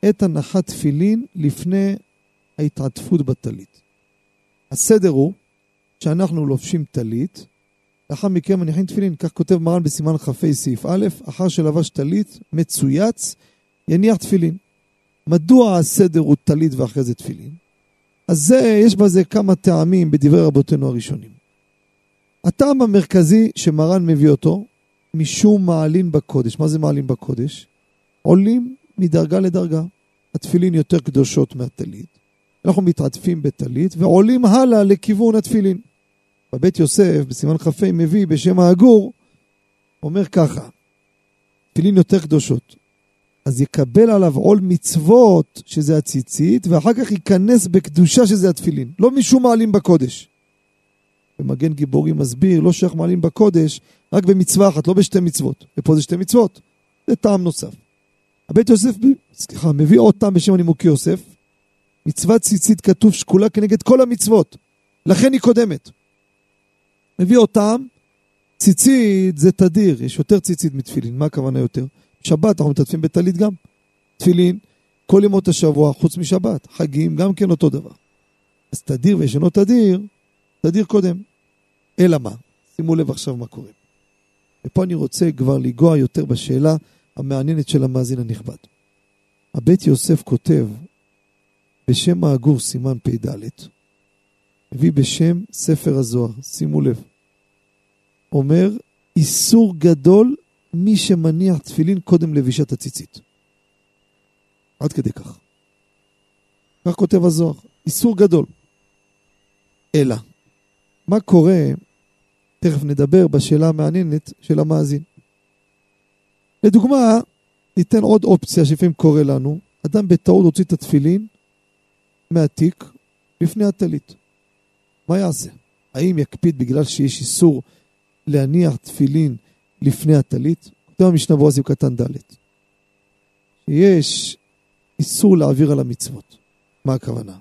את הנחת תפילין לפני ההתעטפות בטלית. הסדר הוא שאנחנו לובשים טלית, לאחר מכן מניחים תפילין, כך כותב מרן בסימן כ"ה סעיף א', אחר שלבש טלית מצויץ, יניח תפילין. מדוע הסדר הוא טלית ואחרי זה תפילין? אז זה, יש בזה כמה טעמים בדברי רבותינו הראשונים. הטעם המרכזי שמרן מביא אותו, משום מעלין בקודש. מה זה מעלין בקודש? עולים מדרגה לדרגה. התפילין יותר קדושות מהטלית. אנחנו מתעטפים בטלית ועולים הלאה לכיוון התפילין. בבית יוסף, בסימן כ"ה, מביא בשם העגור, אומר ככה, תפילין יותר קדושות. אז יקבל עליו עול מצוות, שזה הציצית, ואחר כך ייכנס בקדושה, שזה התפילין. לא משום מעלים בקודש. ומגן גיבורים מסביר, לא שייך מעלים בקודש, רק במצווה אחת, לא בשתי מצוות. ופה זה שתי מצוות. זה טעם נוסף. הבית יוסף, סליחה, מביא עוד טעם בשם הנימוקי יוסף. מצוות ציצית כתוב שקולה כנגד כל המצוות. לכן היא קודמת. מביא עוד טעם, ציצית זה תדיר, יש יותר ציצית מתפילין. מה הכוונה יותר? שבת אנחנו מתעטפים בטלית גם. תפילין, כל ימות השבוע, חוץ משבת. חגים, גם כן אותו דבר. אז תדיר וישנו תדיר, תדיר קודם. אלא מה? שימו לב עכשיו מה קורה. ופה אני רוצה כבר לנגוע יותר בשאלה המעניינת של המאזין הנכבד. הבית יוסף כותב בשם העגור סימן פ"ד, מביא בשם ספר הזוהר, שימו לב. אומר, איסור גדול מי שמניח תפילין קודם לבישת הציצית. עד כדי כך. כך כותב הזוהר, איסור גדול. אלא, מה קורה, תכף נדבר בשאלה המעניינת של המאזין. לדוגמה, ניתן עוד אופציה שלפעמים קורה לנו, אדם בטעות הוציא את התפילין מהתיק לפני הטלית. מה יעשה? האם יקפיד בגלל שיש איסור להניח תפילין לפני הטלית? כותב המשנה בועזים קטן ד' יש איסור להעביר על המצוות. מה הכוונה?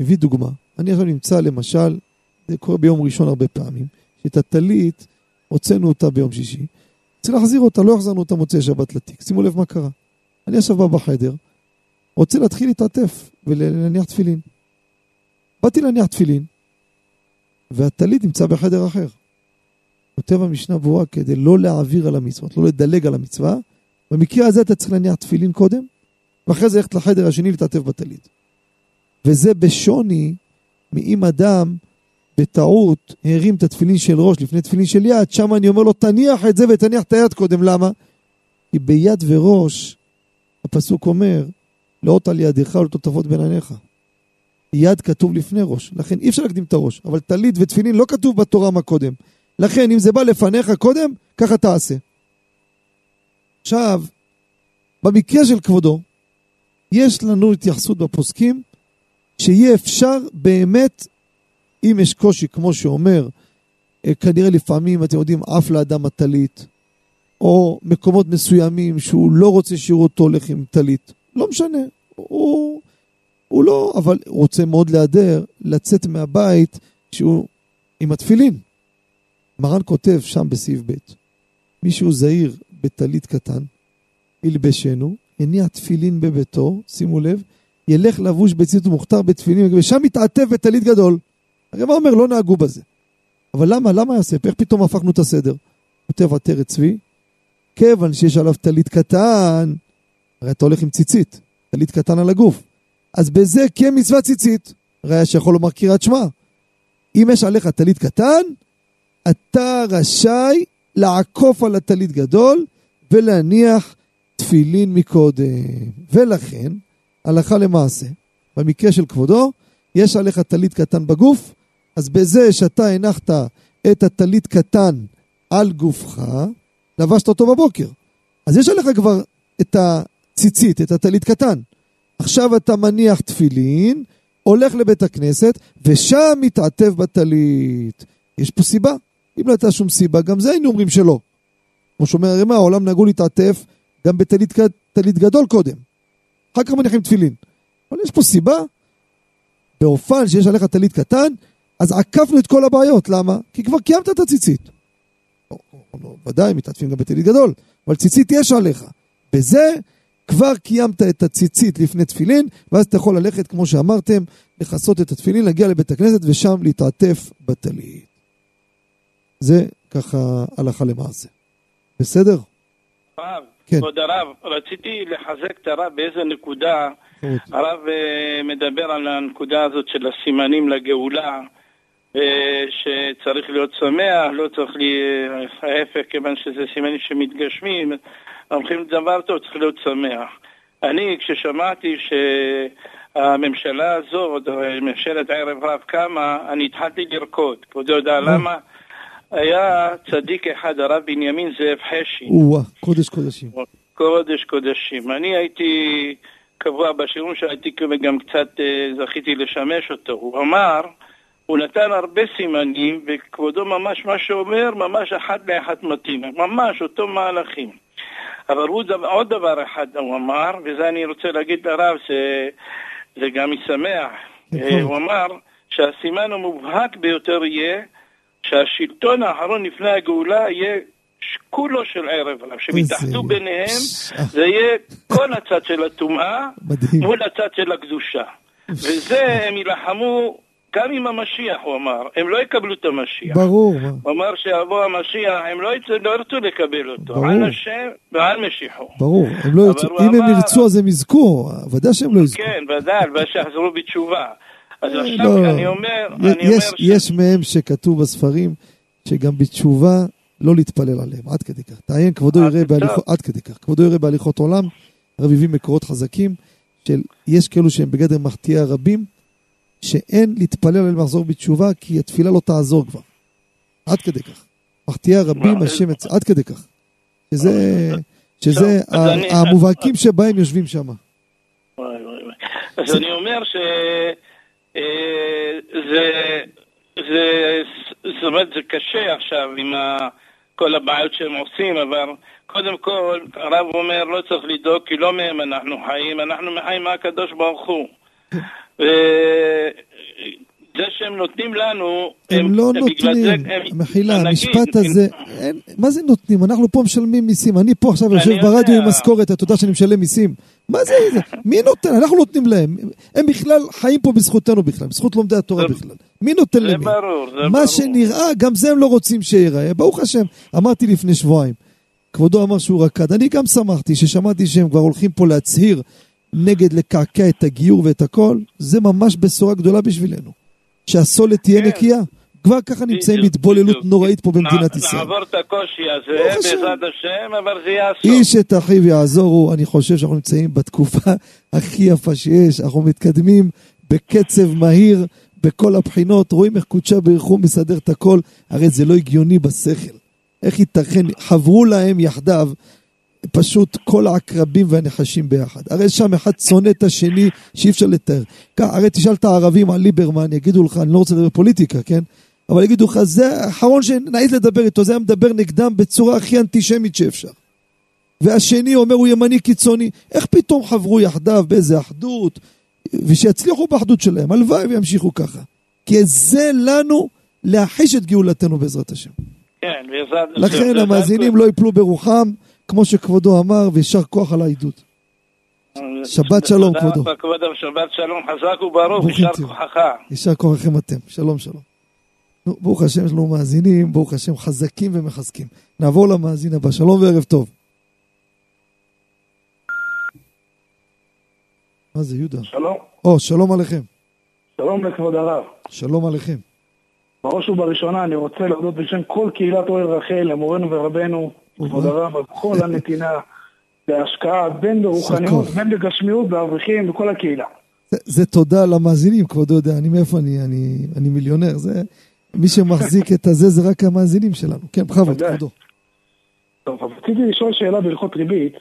מביא דוגמה. אני עכשיו נמצא למשל, זה קורה ביום ראשון הרבה פעמים, שאת הטלית הוצאנו אותה ביום שישי, צריך להחזיר אותה, לא החזרנו אותה מוצאי שבת לתיק. שימו לב מה קרה. אני עכשיו בא בחדר, רוצה להתחיל להתעטף ולהניח תפילין. באתי להניח תפילין, והטלית נמצא בחדר אחר. כותב המשנה ברורה כדי לא להעביר על המצוות, לא לדלג על המצווה. במקרה הזה אתה צריך להניח תפילין קודם, ואחרי זה ללכת לחדר השני להתעטף בטלית. וזה בשוני מאם אדם בטעות הרים את התפילין של ראש לפני תפילין של יד, שם אני אומר לו תניח את זה ותניח את היד קודם, למה? כי ביד וראש, הפסוק אומר, לאות על ידיך ולטוטפות בין עיניך. יד כתוב לפני ראש, לכן אי אפשר להקדים את הראש, אבל טלית ותפילין לא כתוב בתורה מה קודם. לכן אם זה בא לפניך קודם, ככה תעשה. עכשיו, במקרה של כבודו, יש לנו התייחסות בפוסקים שיהיה אפשר באמת אם יש קושי, כמו שאומר, אה, כנראה לפעמים, אתם יודעים, עף לאדם הטלית, או מקומות מסוימים שהוא לא רוצה שיראו אותו הולך עם טלית. לא משנה, הוא, הוא לא, אבל הוא רוצה מאוד להיעדר, לצאת מהבית שהוא עם התפילין. מרן כותב שם בסעיף ב', מישהו זהיר בטלית קטן, ילבשנו, יניע תפילין בביתו, שימו לב, ילך לבוש בציצית ומוכתר בתפילין, ושם יתעטף בטלית גדול. מה אומר? לא נהגו בזה. אבל למה? למה יעשה? איך פתאום הפכנו את הסדר? כותב עטרת צבי, כיוון שיש עליו טלית קטן, הרי אתה הולך עם ציצית, טלית קטן על הגוף. אז בזה כמצוות ציצית. ראיה שיכול לומר קריאת שמע. אם יש עליך טלית קטן, אתה רשאי לעקוף על הטלית גדול ולהניח תפילין מקודם. ולכן, הלכה למעשה, במקרה של כבודו, יש עליך טלית קטן בגוף, אז בזה שאתה הנחת את הטלית קטן על גופך, לבשת אותו בבוקר. אז יש עליך כבר את הציצית, את הטלית קטן. עכשיו אתה מניח תפילין, הולך לבית הכנסת, ושם מתעטב בטלית. יש פה סיבה. אם לא הייתה שום סיבה, גם זה היינו אומרים שלא. כמו שאומר הרימה, העולם נהגו להתעטף גם בטלית גדול קודם. אחר כך מניחים תפילין. אבל יש פה סיבה, באופן שיש עליך טלית קטן, אז עקפנו את כל הבעיות. למה? כי כבר קיימת את הציצית. או, ודאי, מתעטפים גם בטלית גדול, אבל ציצית יש עליך. בזה כבר קיימת את הציצית לפני תפילין, ואז אתה יכול ללכת, כמו שאמרתם, לכסות את התפילין, להגיע לבית הכנסת ושם להתעטף בטלית. זה ככה הלכה למעשה. בסדר? הרב, כן. כבוד הרב, רציתי לחזק את הרב באיזה נקודה. הרב uh, מדבר על הנקודה הזאת של הסימנים לגאולה, uh, שצריך להיות שמח, לא צריך לי... Uh, ההפך, כיוון שזה סימנים שמתגשמים. הולכים לדבר טוב, צריך להיות שמח. אני, כששמעתי שהממשלה הזאת, ממשלת ערב רב קמה, אני התחלתי לרקוד. כבודו יודע למה? היה צדיק אחד, הרב בנימין זאב חשי. או קודש קודשים. קודש קודשים. אני הייתי קבוע בשיעורים שהייתי וגם קצת אה, זכיתי לשמש אותו. הוא אמר, הוא נתן הרבה סימנים, וכבודו ממש מה שאומר, ממש אחת לאחת מתאים. ממש אותו מהלכים. אבל הוא דבר, עוד דבר אחד הוא אמר, וזה אני רוצה להגיד לרב, שזה גם משמח. נכון. הוא אמר שהסימן המובהק ביותר יהיה שהשלטון האחרון לפני הגאולה יהיה כולו של ערב רב, שמתאחדו ביניהם, זה יהיה כל הצד של הטומאה מול הצד של הקדושה. וזה הם יילחמו גם עם המשיח, הוא אמר, הם לא יקבלו את המשיח. ברור. הוא אמר שיבוא המשיח, הם לא, יצא, לא ירצו לקבל אותו. ברור. על השם ועל משיחו. ברור, הם לא ירצו. אם אמר... הם ירצו אז הם יזכו, ודאי שהם לא יזכו. כן, ודאי, ושיחזרו בתשובה. אז עכשיו לא. אני אומר, אני יש, אומר ש... יש מהם שכתוב בספרים שגם בתשובה לא להתפלל עליהם, עד כדי כך. תעיין, כבודו אה, יראה בהליכות, עד כדי כך. כבודו יראה בהליכות עולם, רביבים מקורות חזקים, של יש כאלו שהם בגדר מחטיאי הרבים, שאין להתפלל עליהם לחזור בתשובה, כי התפילה לא תעזור כבר. עד כדי כך. מחטיאי הרבים, השם, עד כדי כך. שזה, שזה המובהקים שבהם יושבים שם. אז אני אומר ש... אה, זה, זה, זאת אומרת, זה קשה עכשיו עם כל הבעיות שהם עושים, אבל קודם כל, הרב אומר, לא צריך לדאוג, כי לא מהם אנחנו חיים, אנחנו חיים מהקדוש ברוך הוא. [LAUGHS] זה שהם נותנים לנו... הם, הם לא נותנים, מחילה, המשפט הזה, אין, מה זה נותנים? אנחנו פה משלמים מיסים, אני פה עכשיו יושב ברדיו עם משכורת, אתה יודע שאני משלם מיסים. מה זה, זה? [LAUGHS] מי נותן? אנחנו נותנים להם. הם בכלל חיים פה בזכותנו בכלל, בזכות לומדי התורה בכלל. מי נותן למי? זה ברור, זה ברור. מה שנראה, גם זה הם לא רוצים שיראה. ברוך השם, אמרתי לפני שבועיים, כבודו אמר שהוא רקד. אני גם שמחתי ששמעתי שהם כבר הולכים פה להצהיר נגד לקעקע את הגיור ואת הכל. זה ממש בשורה גדולה בשבילנו. שהסולת תהיה כן. נקייה. כבר ככה נמצאים בהתבוללות נוראית פה במדינת ישראל. נעבור את הקושי הזה בעזרת השם, אבל זה יעשור. איש את אחיו יעזורו, אני חושב שאנחנו נמצאים בתקופה [LAUGHS] הכי יפה שיש, אנחנו מתקדמים בקצב מהיר בכל הבחינות, רואים איך קודשה ברכו מסדר את הכל, הרי זה לא הגיוני בשכל. איך ייתכן, חברו להם יחדיו פשוט כל העקרבים והנחשים ביחד. הרי שם אחד שונא את השני שאי אפשר לתאר. הרי תשאל את הערבים על ליברמן, יגידו לך, אני לא רוצה לדבר פוליטיקה, כן? אבל יגידו לך, זה האחרון שנעיז לדבר איתו, זה היה מדבר נגדם בצורה הכי אנטישמית שאפשר. והשני אומר, הוא ימני קיצוני. איך פתאום חברו יחדיו באיזה אחדות, ושיצליחו באחדות שלהם, הלוואי וימשיכו ככה. כי זה לנו להחיש את גאולתנו בעזרת השם. כן, בעזרת השם. לכן המאזינים לא יפלו ברוחם, כמו שכבודו אמר, ויישר כוח על העידוד. שבת שלום, כבודו. כבודו, שבת שלום, חזק וברוך, יישר כוחך. יישר כוחכם אתם, שלום שלום. נו, ברוך השם, יש לנו מאזינים, ברוך השם, חזקים ומחזקים. נעבור למאזין הבא, שלום וערב טוב. מה זה, יהודה? שלום. או, שלום עליכם. שלום לכבוד הרב. שלום עליכם. בראש ובראשונה אני רוצה להודות בשם כל קהילת אוהל רחל, למורנו ורבנו, כבוד הרב, על כל הנתינה להשקעה בין ברוחניות, בין בגשמיות, באברכים, בכל הקהילה. זה, זה תודה למאזינים, כבודו יודע, אני מאיפה אני, אני, אני מיליונר, זה, מי שמחזיק את הזה זה רק המאזינים שלנו. כן, בכבוד, כבודו. טוב, אבל רציתי לשאול שאלה בהלכות ריבית.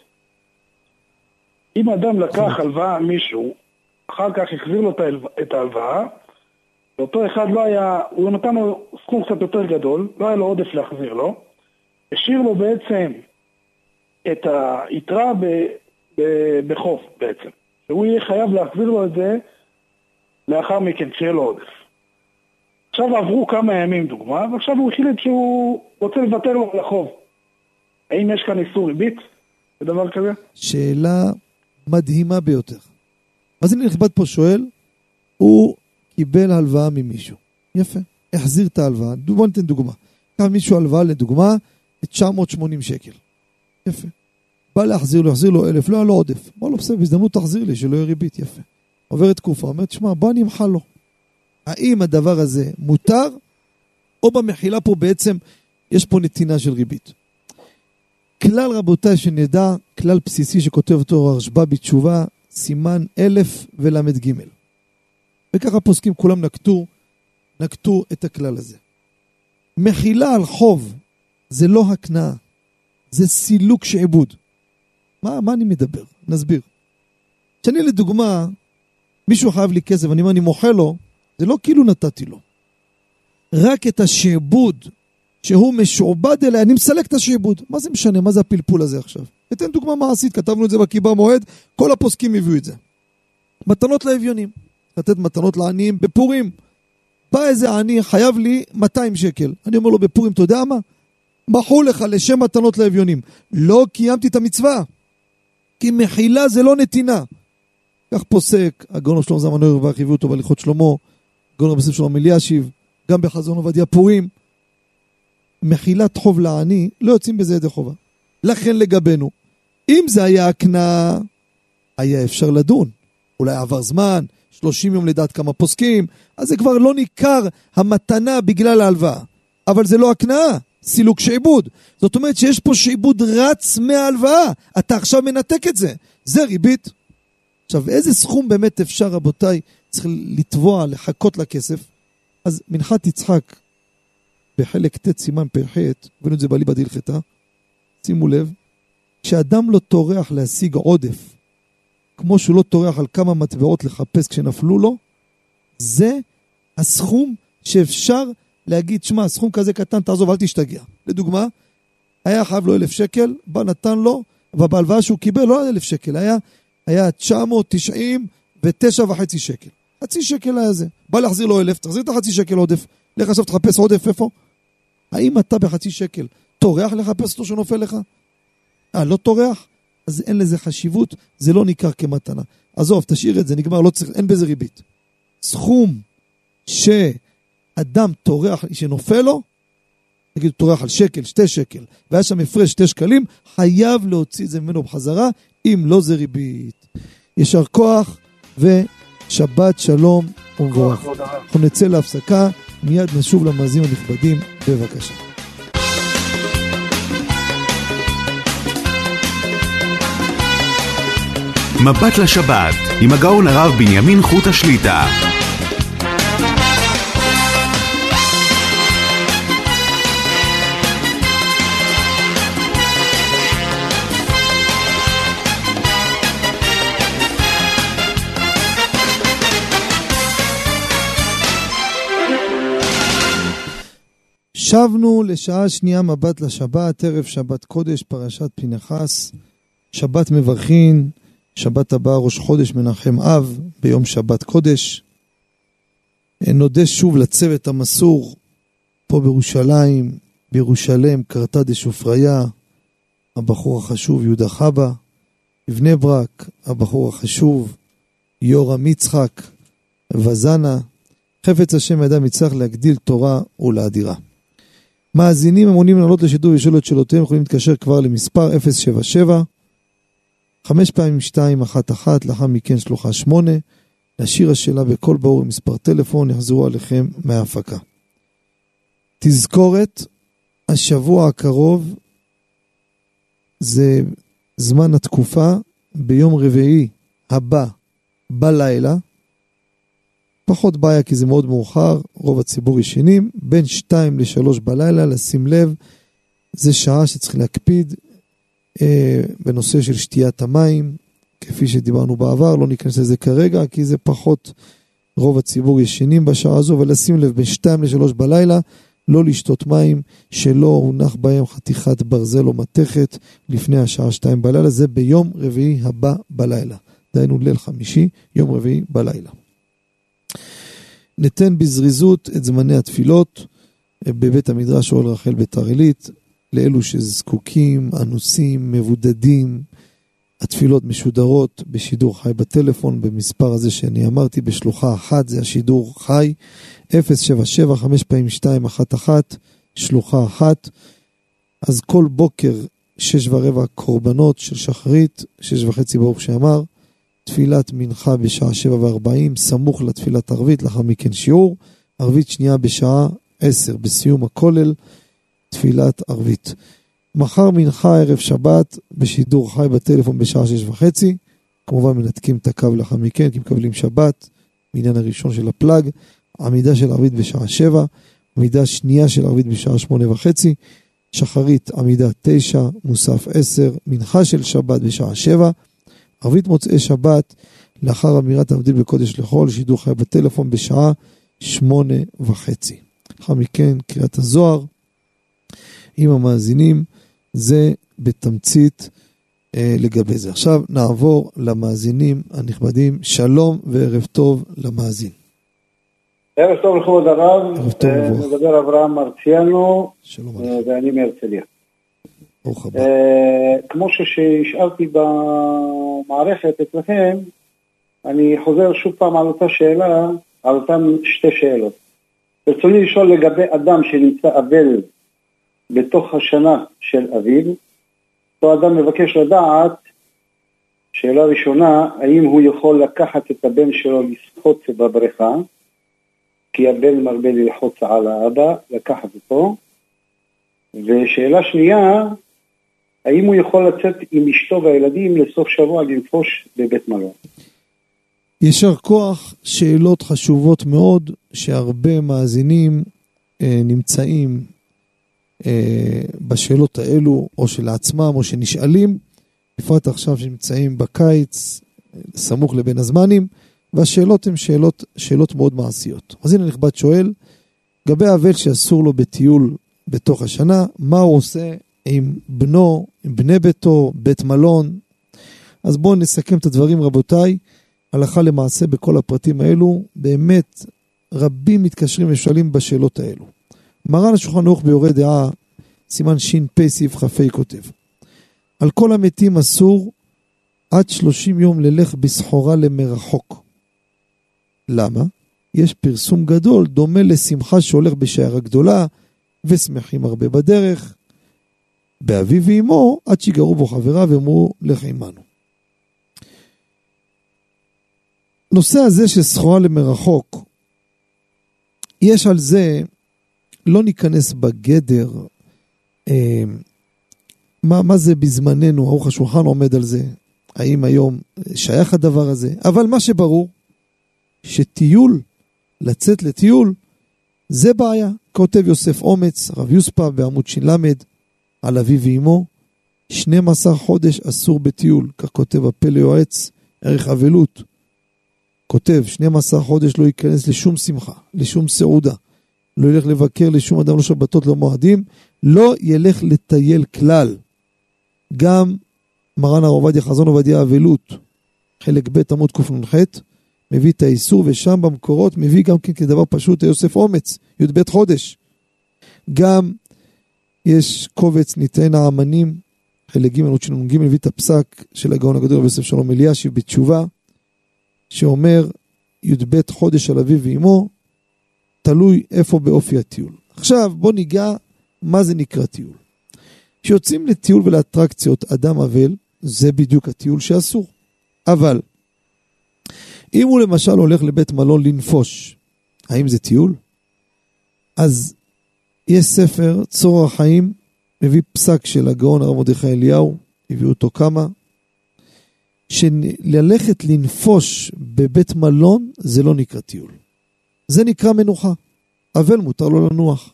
אם אדם לקח הלוואה מישהו, אחר כך החזיר לו את ההלוואה, ואותו אחד לא היה, הוא נתן לו סכום קצת יותר גדול, לא היה לו עודף להחזיר לו, השאיר לו בעצם את היתרה בחוף בעצם. שהוא יהיה חייב להחזיר לו את זה לאחר מכן, כשיהיה לו עודף. עכשיו עברו כמה ימים דוגמה, ועכשיו הוא החליט שהוא רוצה לבטל לו על החוב. האם יש כאן איסור ריבית בדבר כזה? שאלה מדהימה ביותר. אז הנה נכבד פה שואל, הוא קיבל הלוואה ממישהו. יפה. החזיר את ההלוואה. בוא ניתן דוגמה. קח מישהו הלוואה לדוגמה, 980 שקל. יפה. בא להחזיר לו, יחזיר לו אלף, לא היה לו עודף. אמר לו, בסדר, בהזדמנות תחזיר לי, שלא יהיה ריבית, יפה. עוברת תקופה, אומר, תשמע, בוא אני אמחל לו. האם הדבר הזה מותר, או במחילה פה בעצם יש פה נתינה של ריבית. כלל רבותיי שנדע, כלל בסיסי שכותב אותו הרשב"א בתשובה, סימן אלף ול"ג. וככה פוסקים כולם נקטו, נקטו את הכלל הזה. מחילה על חוב זה לא הקנאה, זה סילוק שעבוד. מה, מה אני מדבר? נסביר. כשאני לדוגמה, מישהו חייב לי כסף, אני אומר, אני מוחה לו, זה לא כאילו נתתי לו. רק את השעבוד שהוא משועבד אליה, אני מסלק את השעבוד. מה זה משנה? מה זה הפלפול הזה עכשיו? אתן דוגמה מעשית, כתבנו את זה בקיבה מועד, כל הפוסקים הביאו את זה. מתנות לאביונים. לתת מתנות לעניים בפורים. בא איזה עני, חייב לי 200 שקל. אני אומר לו, בפורים, אתה יודע מה? מחו לך לשם מתנות לאביונים. לא קיימתי את המצווה. כי מחילה זה לא נתינה. כך פוסק הגאון שלמה זמן אויר הביאו אותו בהליכות שלמה, הגאון רבי שלמה אלישיב, גם בחזון עובדיה פורים. מחילת חוב לעני, לא יוצאים בזה ידי חובה. לכן לגבינו, אם זה היה הקנה, היה אפשר לדון. אולי עבר זמן, 30 יום לדעת כמה פוסקים, אז זה כבר לא ניכר המתנה בגלל ההלוואה. אבל זה לא הקנאה, סילוק שעבוד. זאת אומרת שיש פה שעבוד רץ מההלוואה. אתה עכשיו מנתק את זה. זה ריבית. עכשיו, איזה סכום באמת אפשר, רבותיי, צריך לתבוע, לחכות לכסף? אז מנחת יצחק, בחלק ט' סימן פ"ח, הבאנו את זה בליבא דהלכתה, שימו לב, כשאדם לא טורח להשיג עודף, כמו שהוא לא טורח על כמה מטבעות לחפש כשנפלו לו, זה הסכום שאפשר להגיד, שמע, סכום כזה קטן, תעזוב, אל תשתגע. לדוגמה, היה חייב לו אלף שקל, בא נתן לו, אבל בהלוואה שהוא קיבל לא היה אלף שקל, היה, היה 999 וחצי שקל. חצי שקל היה זה. בא להחזיר לו אלף, תחזיר את החצי שקל עודף. לך עכשיו תחפש עודף איפה? האם אתה בחצי שקל טורח לחפש אותו שנופל לך? אה, לא טורח? אז אין לזה חשיבות, זה לא ניכר כמתנה. עזוב, תשאיר את זה, נגמר, לא צריך, אין בזה ריבית. סכום ש... אדם טורח, שנופל לו, נגיד הוא טורח על שקל, שתי שקל, והיה שם הפרש שתי שקלים, חייב להוציא את זה ממנו בחזרה, אם לא זה ריבית. יישר כוח ושבת שלום ומבורך. אנחנו נצא להפסקה, מיד נשוב למאזינים הנכבדים, בבקשה. מבט לשבת, עם הגאון הרב בנימין חוט השליטה. שבנו לשעה שנייה מבט לשבת, ערב שבת קודש, פרשת פנחס, שבת מברכין, שבת הבאה ראש חודש מנחם אב, ביום שבת קודש. נודה שוב לצוות המסור פה בירושלים, בירושלם, קרתא דשופריה, הבחור החשוב יהודה חבא, בבני ברק, הבחור החשוב יורם יצחק, וזנה, חפץ השם ידע מצליח להגדיל תורה ולאדירה. מאזינים המונים לעלות לשידור ולשאול את שאלותיהם יכולים להתקשר כבר למספר 077 חמש פעמים 211, לאחר מכן שלוחה 8, להשאיר השאלה בקול ברור עם מספר טלפון, יחזרו עליכם מההפקה. תזכורת, השבוע הקרוב זה זמן התקופה ביום רביעי הבא בלילה. פחות בעיה כי זה מאוד מאוחר, רוב הציבור ישנים, בין 2 ל-3 בלילה, לשים לב, זה שעה שצריך להקפיד אה, בנושא של שתיית המים, כפי שדיברנו בעבר, לא ניכנס לזה כרגע, כי זה פחות רוב הציבור ישנים בשעה הזו, ולשים לב בין 2 ל-3 בלילה, לא לשתות מים שלא הונח בהם חתיכת ברזל או מתכת לפני השעה 2 בלילה, זה ביום רביעי הבא בלילה. דהיינו ליל חמישי, יום רביעי בלילה. ניתן בזריזות את זמני התפילות בבית המדרש אוהל רחל ביתר עילית, לאלו שזקוקים, אנוסים, מבודדים. התפילות משודרות בשידור חי בטלפון, במספר הזה שאני אמרתי, בשלוחה אחת, זה השידור חי, 077 5 פעמים 2 1 1, שלוחה אחת. אז כל בוקר, שש ורבע קורבנות של שחרית, שש וחצי ברוך שאמר, תפילת מנחה בשעה שבע וארבעים, סמוך לתפילת ערבית, לאחר מכן שיעור, ערבית שנייה בשעה עשר, בסיום הכולל, תפילת ערבית. מחר מנחה ערב שבת בשידור חי בטלפון בשעה שש וחצי. כמובן מנתקים את הקו לאחר מכן כי מקבלים שבת, בעניין הראשון של הפלאג. עמידה של ערבית בשעה שבע, עמידה שנייה של ערבית בשעה שמונה וחצי. שחרית עמידה תשע, מוסף עשר, מנחה של שבת בשעה שבע. ערבית מוצאי שבת לאחר אמירת המבדיל בקודש לחול, שידור חי בטלפון בשעה שמונה וחצי. לאחר מכן קריאת הזוהר עם המאזינים, זה בתמצית אה, לגבי זה. עכשיו נעבור למאזינים הנכבדים, שלום וערב טוב למאזין. ערב טוב לכבוד הרב, אה. מדבר אברהם מרציאנו אה, ואני מהרצליה. אה, כמו שהשארתי במערכת אצלכם, אני חוזר שוב פעם על אותה שאלה, על אותן שתי שאלות. ברצוני לשאול לגבי אדם שנמצא אבל בתוך השנה של אביו, אותו אדם מבקש לדעת, שאלה ראשונה, האם הוא יכול לקחת את הבן שלו לשחות בבריכה, כי הבן מרבה ללחוץ על האבא, לקחת אותו. ושאלה שנייה, האם הוא יכול לצאת עם אשתו והילדים לסוף שבוע לנפוש בבית מלון? יישר כוח, שאלות חשובות מאוד, שהרבה מאזינים אה, נמצאים אה, בשאלות האלו, או שלעצמם, או שנשאלים, בפרט עכשיו שנמצאים בקיץ, סמוך לבין הזמנים, והשאלות הן שאלות, שאלות מאוד מעשיות. אז הנה נכבד שואל, לגבי האבל שאסור לו בטיול בתוך השנה, מה הוא עושה עם בנו, עם בני ביתו, בית מלון? אז בואו נסכם את הדברים רבותיי. הלכה למעשה בכל הפרטים האלו, באמת רבים מתקשרים ושואלים בשאלות האלו. מרן השולחן ערוך ביורה דעה, סימן ש"פ סעיף כ"ה כותב: על כל המתים אסור עד שלושים יום ללך בסחורה למרחוק. למה? יש פרסום גדול דומה לשמחה שהולך בשיירה גדולה ושמחים הרבה בדרך. באביו ואמו עד שיגרו בו חבריו ואמרו לך עמנו. נושא הזה של סחורה למרחוק, יש על זה, לא ניכנס בגדר, אה, מה, מה זה בזמננו, ערוך השולחן עומד על זה, האם היום שייך הדבר הזה, אבל מה שברור, שטיול, לצאת לטיול, זה בעיה. כותב יוסף אומץ, רב יוספה בעמוד ש"ל, על אביו ואמו, 12 חודש אסור בטיול, כך כותב הפלא יועץ, ערך אבלות. כותב, 12 חודש לא ייכנס לשום שמחה, לשום סעודה, לא ילך לבקר לשום אדם, לא שבתות, לא מועדים, לא ילך לטייל כלל. גם מרן הרב עובדיה חזון עובדיה אבלות, חלק ב' עמוד קנ"ח, מביא את האיסור, ושם במקורות מביא גם כן כדבר פשוט יוסף אומץ, י"ב חודש. גם יש קובץ ניתן האמנים, חלק ג' עוד שנ"ג, מביא את הפסק של הגאון הגדול רבי יוסף שלום אלישיב בתשובה, שאומר י"ב חודש על אביו ואמו, תלוי איפה באופי הטיול. עכשיו בוא ניגע מה זה נקרא טיול. כשיוצאים לטיול ולאטרקציות אדם אבל, זה בדיוק הטיול שאסור. אבל אם הוא למשל הולך לבית מלון לנפוש, האם זה טיול? אז יש ספר, צור החיים, מביא פסק של הגאון הרב מרדכי אליהו, הביאו אותו כמה, שללכת לנפוש בבית מלון זה לא נקרא טיול. זה נקרא מנוחה. אבל מותר לו לנוח.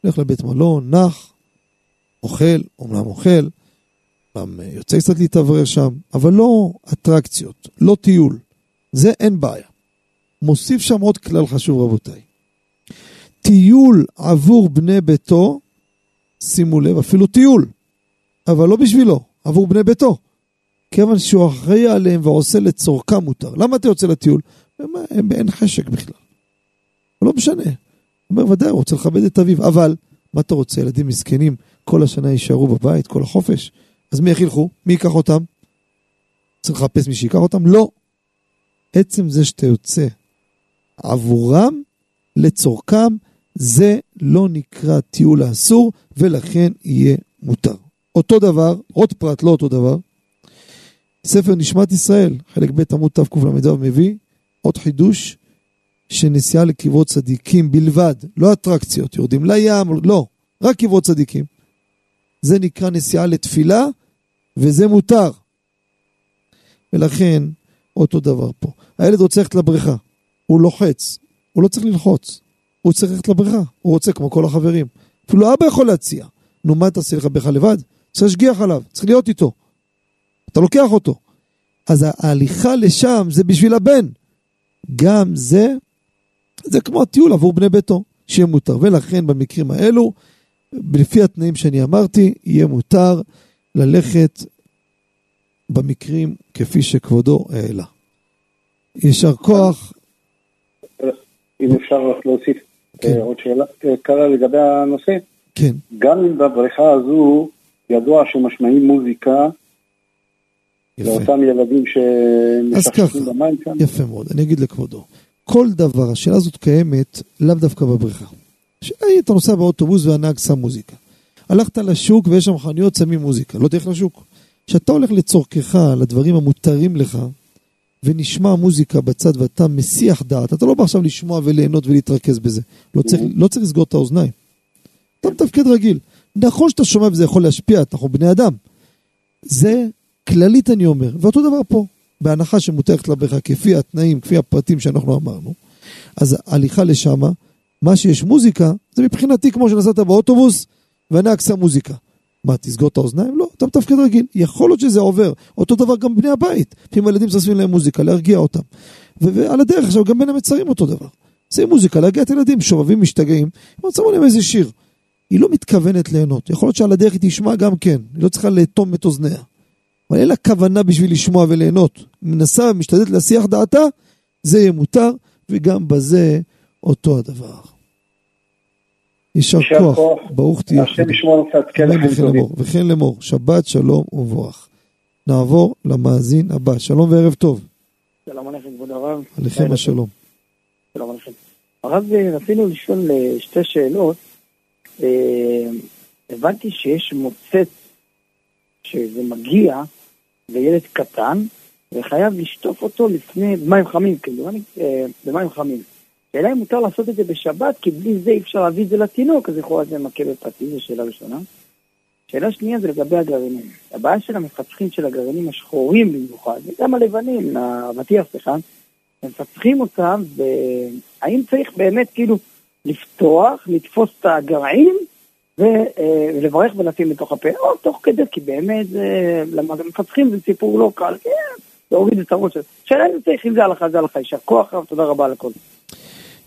הולך לבית מלון, נח, אוכל, אומנם אוכל, גם יוצא קצת להתאוורר שם, אבל לא אטרקציות, לא טיול. זה אין בעיה. מוסיף שם עוד כלל חשוב רבותיי. טיול עבור בני ביתו, שימו לב, אפילו טיול, אבל לא בשבילו, עבור בני ביתו. כיוון שהוא אחראי עליהם ועושה לצורכם מותר. למה אתה יוצא לטיול? הם אין חשק בכלל. לא משנה. הוא אומר, ודאי, הוא רוצה לכבד את אביו, אבל מה אתה רוצה? ילדים מסכנים כל השנה יישארו בבית, כל החופש. אז מי איך ילכו? מי ייקח אותם? צריך לחפש מי שיקח אותם? לא. עצם זה שאתה יוצא עבורם, לצורכם, זה לא נקרא טיול האסור, ולכן יהיה מותר. אותו דבר, עוד פרט, לא אותו דבר, ספר נשמת ישראל, חלק ב' עמוד תקל"ו מביא עוד חידוש שנסיעה לקברות צדיקים בלבד, לא אטרקציות, יורדים לים, לא, רק קברות צדיקים. זה נקרא נסיעה לתפילה, וזה מותר. ולכן, אותו דבר פה. הילד רוצה ללכת לבריכה, הוא לוחץ, הוא לא צריך ללחוץ, הוא צריך ללכת לבריכה, הוא רוצה כמו כל החברים. אפילו אבא יכול להציע. נו, מה תעשה לך בריכה לבד? צריך להשגיח עליו, צריך להיות איתו. אתה לוקח אותו. אז ההליכה לשם זה בשביל הבן. גם זה, זה כמו הטיול עבור בני ביתו, שיהיה מותר. ולכן במקרים האלו, לפי התנאים שאני אמרתי, יהיה מותר ללכת במקרים כפי שכבודו העלה. יישר כוח. אם אפשר רק להוסיף כן. עוד שאלה קרה לגבי הנושא. כן. גם אם בבריכה הזו ידוע שמשמעים מוזיקה לאותם ילדים שמשחקים במים כאן. יפה מאוד, אני אגיד לכבודו. כל דבר, השאלה הזאת קיימת לאו דווקא בבריכה. אתה נוסע באוטובוס והנהג שם מוזיקה. הלכת לשוק ויש שם חנויות, שמים מוזיקה, לא תלך לשוק. כשאתה הולך לצורכך, לדברים המותרים לך, ונשמע מוזיקה בצד ואתה מסיח דעת, אתה לא בא עכשיו לשמוע וליהנות ולהתרכז בזה. לא צריך, לא צריך לסגור את האוזניים. אתה מתפקד רגיל. נכון שאתה שומע וזה יכול להשפיע, אנחנו בני אדם. זה כללית אני אומר, ואותו דבר פה, בהנחה שמותרת לבריכה כפי התנאים, כפי הפרטים שאנחנו אמרנו, אז הליכה לשמה, מה שיש מוזיקה, זה מבחינתי כמו שנסעת באוטובוס והנהג שם מוזיקה. מה, תסגור את האוזניים? לא, אתה מתפקד רגיל. יכול להיות שזה עובר. אותו דבר גם בני הבית. לפעמים הילדים שמים להם מוזיקה, להרגיע אותם. ועל הדרך עכשיו גם בין המצרים אותו דבר. שמים מוזיקה, להרגיע את הילדים, שובבים, משתגעים. הם שמו להם איזה שיר. היא לא מתכוונת ליהנות. יכול להיות שעל הדרך היא תשמע גם כן. היא לא צריכה לאטום את אוזניה. אבל אין לה כוונה בשביל לשמוע וליהנות. מנסה ומשתדלת להסיח דעתה, זה יהיה מותר, וגם בזה אותו הדבר. יישר כוח, ברוך תהיה. השם ישמור קצת, כן וכן לאמור, שבת שלום ומבורך. נעבור למאזין הבא, שלום וערב טוב. שלום עליכם כבוד הרב. עליכם השלום. שלום עליכם. הרב, רצינו לשאול אה, שתי שאלות. אה, הבנתי שיש מוצץ שזה מגיע לילד קטן, וחייב לשטוף אותו לפני, במים חמים, כאילו, אה, במים חמים. השאלה אם מותר לעשות את זה בשבת, כי בלי זה אי אפשר להביא את זה לתינוק, אז להיות זה מכה בפרטי, זו שאלה ראשונה. שאלה שנייה זה לגבי הגרעינים. הבעיה של המפצחים של הגרעינים השחורים במיוחד, וגם הלבנים, האבטיח, סליחה, מפצחים אותם, והאם צריך באמת כאילו לפתוח, לתפוס את הגרעין אה, ולברך ולשים לתוך הפה, או תוך כדי, כי באמת, למפצחים זה סיפור לא קל, כן, להוריד את הראש. שאלה אם צריך, אם זה הלכה, זה הלכה. יישר כוח רב, תודה רבה על הכל.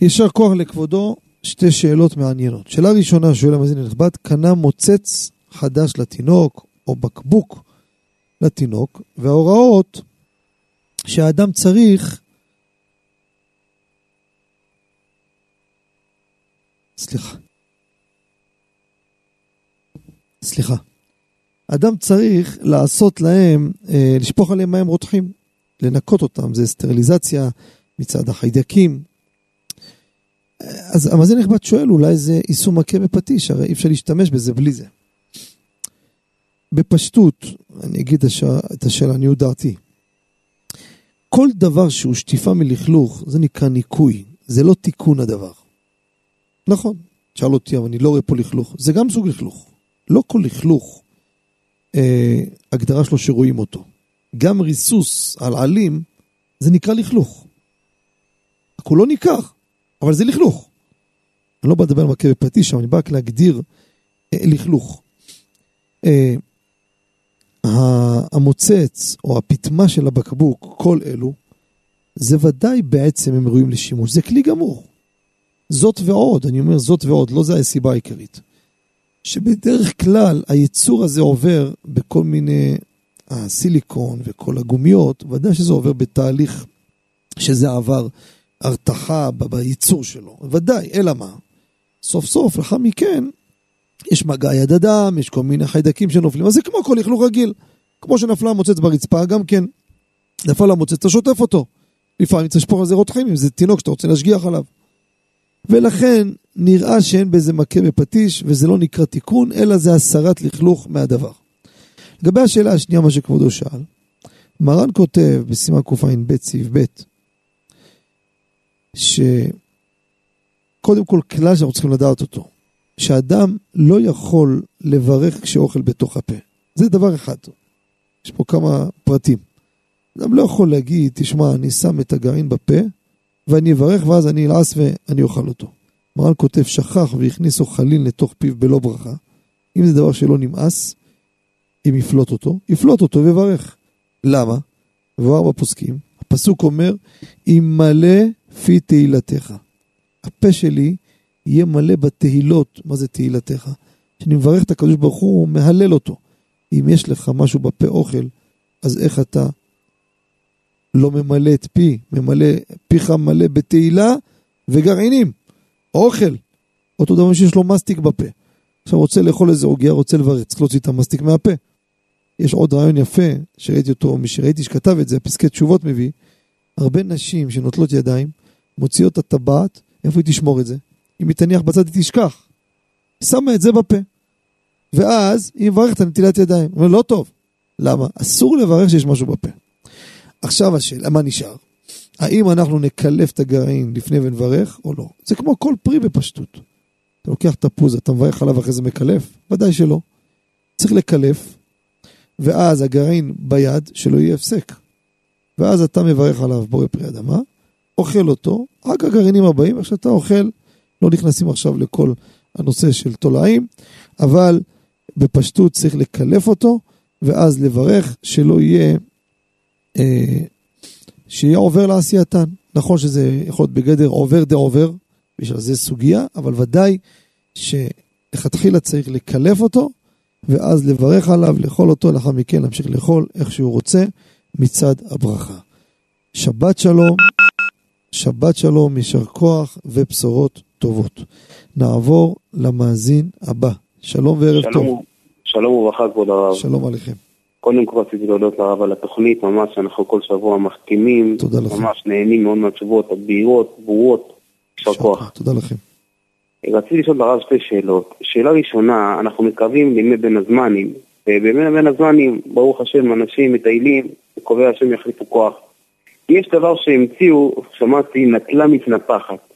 יישר כוח לכבודו, שתי שאלות מעניינות. שאלה ראשונה, שואל המאזין הנכבד, קנה מוצץ חדש לתינוק, או בקבוק לתינוק, וההוראות שהאדם צריך סליחה. סליחה. אדם צריך לעשות להם, אה, לשפוך עליהם מים רותחים, לנקות אותם, זה סטריליזציה מצד החיידקים. אז המאזין הנכבד שואל, אולי זה יישום מכה בפטיש, הרי אי אפשר להשתמש בזה בלי זה. בפשטות, אני אגיד את השאלה, אני דעתי. כל דבר שהוא שטיפה מלכלוך, זה נקרא ניקוי, זה לא תיקון הדבר. נכון, שאל אותי, אבל אני לא רואה פה לכלוך, זה גם סוג לכלוך. לא כל לכלוך אה, הגדרה שלו שרואים אותו. גם ריסוס על עלים זה נקרא לכלוך. הכל לא ניכר, אבל זה לכלוך. אני לא בא לדבר על מכה בפטיש, אבל אני בא רק להגדיר אה, לכלוך. אה, המוצץ או הפטמה של הבקבוק, כל אלו, זה ודאי בעצם הם ראויים לשימוש. זה כלי גמור. זאת ועוד, אני אומר זאת ועוד, לא זה הסיבה העיקרית. שבדרך כלל היצור הזה עובר בכל מיני, הסיליקון וכל הגומיות, ודאי שזה עובר בתהליך שזה עבר הרתחה בייצור שלו, ודאי, אלא מה? סוף סוף, לאחר מכן, יש מגע יד אדם, יש כל מיני חיידקים שנופלים, אז זה כמו כל לכלוך רגיל. כמו שנפלה המוצץ ברצפה, גם כן, נפל המוצץ, אתה שוטף אותו. לפעמים צריך לשפוך על זה רותחים, אם זה תינוק שאתה רוצה להשגיח עליו. ולכן נראה שאין בזה מכה בפטיש, וזה לא נקרא תיקון, אלא זה הסרת לכלוך מהדבר. לגבי השאלה השנייה, מה שכבודו שאל, מרן כותב בסימן קע"ב, סעיף ב', שקודם כל כלל שאנחנו צריכים לדעת אותו, שאדם לא יכול לברך כשאוכל בתוך הפה. זה דבר אחד. יש פה כמה פרטים. אדם לא יכול להגיד, תשמע, אני שם את הגרעין בפה, ואני אברך ואז אני אלעס ואני אוכל אותו. מרן כותב, שכח והכניס אוכלין לתוך פיו בלא ברכה. אם זה דבר שלא נמאס, אם יפלוט אותו, יפלוט אותו ויברך. למה? מבואר בפוסקים, הפסוק אומר, אם מלא פי תהילתך. הפה שלי יהיה מלא בתהילות. מה זה תהילתך? כשאני מברך את הקדוש ברוך הוא, מהלל אותו. אם יש לך משהו בפה אוכל, אז איך אתה לא ממלא את פי, ממלא, פיך מלא בתהילה וגרעינים, אוכל. אותו דבר שיש לו מסטיק בפה. עכשיו רוצה לאכול איזה עוגיה, רוצה לברך, צריך להוציא את המסטיק מהפה. יש עוד רעיון יפה, שראיתי אותו, מי שראיתי שכתב את זה, פסקי תשובות מביא, הרבה נשים שנוטלות ידיים, מוציאות את הטבעת, איפה היא תשמור את זה? אם היא תניח בצד היא תשכח. שמה את זה בפה. ואז היא מברכת על נטילת ידיים. אומר, לא טוב. למה? אסור לברך שיש משהו בפה. עכשיו השאלה, מה נשאר? האם אנחנו נקלף את הגרעין לפני ונברך או לא? זה כמו כל פרי בפשטות. אתה לוקח תפוז, אתה מברך עליו אחרי זה מקלף? ודאי שלא. צריך לקלף, ואז הגרעין ביד, שלא יהיה הפסק. ואז אתה מברך עליו בורא פרי אדמה, אוכל אותו, רק הגרעינים הבאים, איך שאתה אוכל, לא נכנסים עכשיו לכל הנושא של תולעים, אבל בפשטות צריך לקלף אותו, ואז לברך שלא יהיה, אה, שיהיה עובר לעשייתן. נכון שזה יכול להיות בגדר עובר דה עובר, בשביל זה סוגיה, אבל ודאי שלכתחילה צריך לקלף אותו, ואז לברך עליו, לאכול אותו, לאחר מכן להמשיך לאכול איך שהוא רוצה מצד הברכה. שבת שלום, שבת שלום, יישר כוח ובשורות טובות. נעבור למאזין הבא. שלום וערב שלום, טוב. שלום וברכה כבוד הרב. שלום עליכם. קודם כל רציתי להודות לרב על התוכנית, ממש אנחנו כל שבוע מחכימים. תודה לכם. ממש נהנים מאוד מהתשובות הבהירות, ברורות. יישר כוח. תודה לכם. רציתי לשאול לרב שתי שאלות. שאלה ראשונה, אנחנו מקווים לימי בין הזמנים. ובימי בין הזמנים, ברוך השם, אנשים מטיילים, וקובע השם יחליפו כוח. יש דבר שהמציאו, שמעתי, נטלה מתנפחת.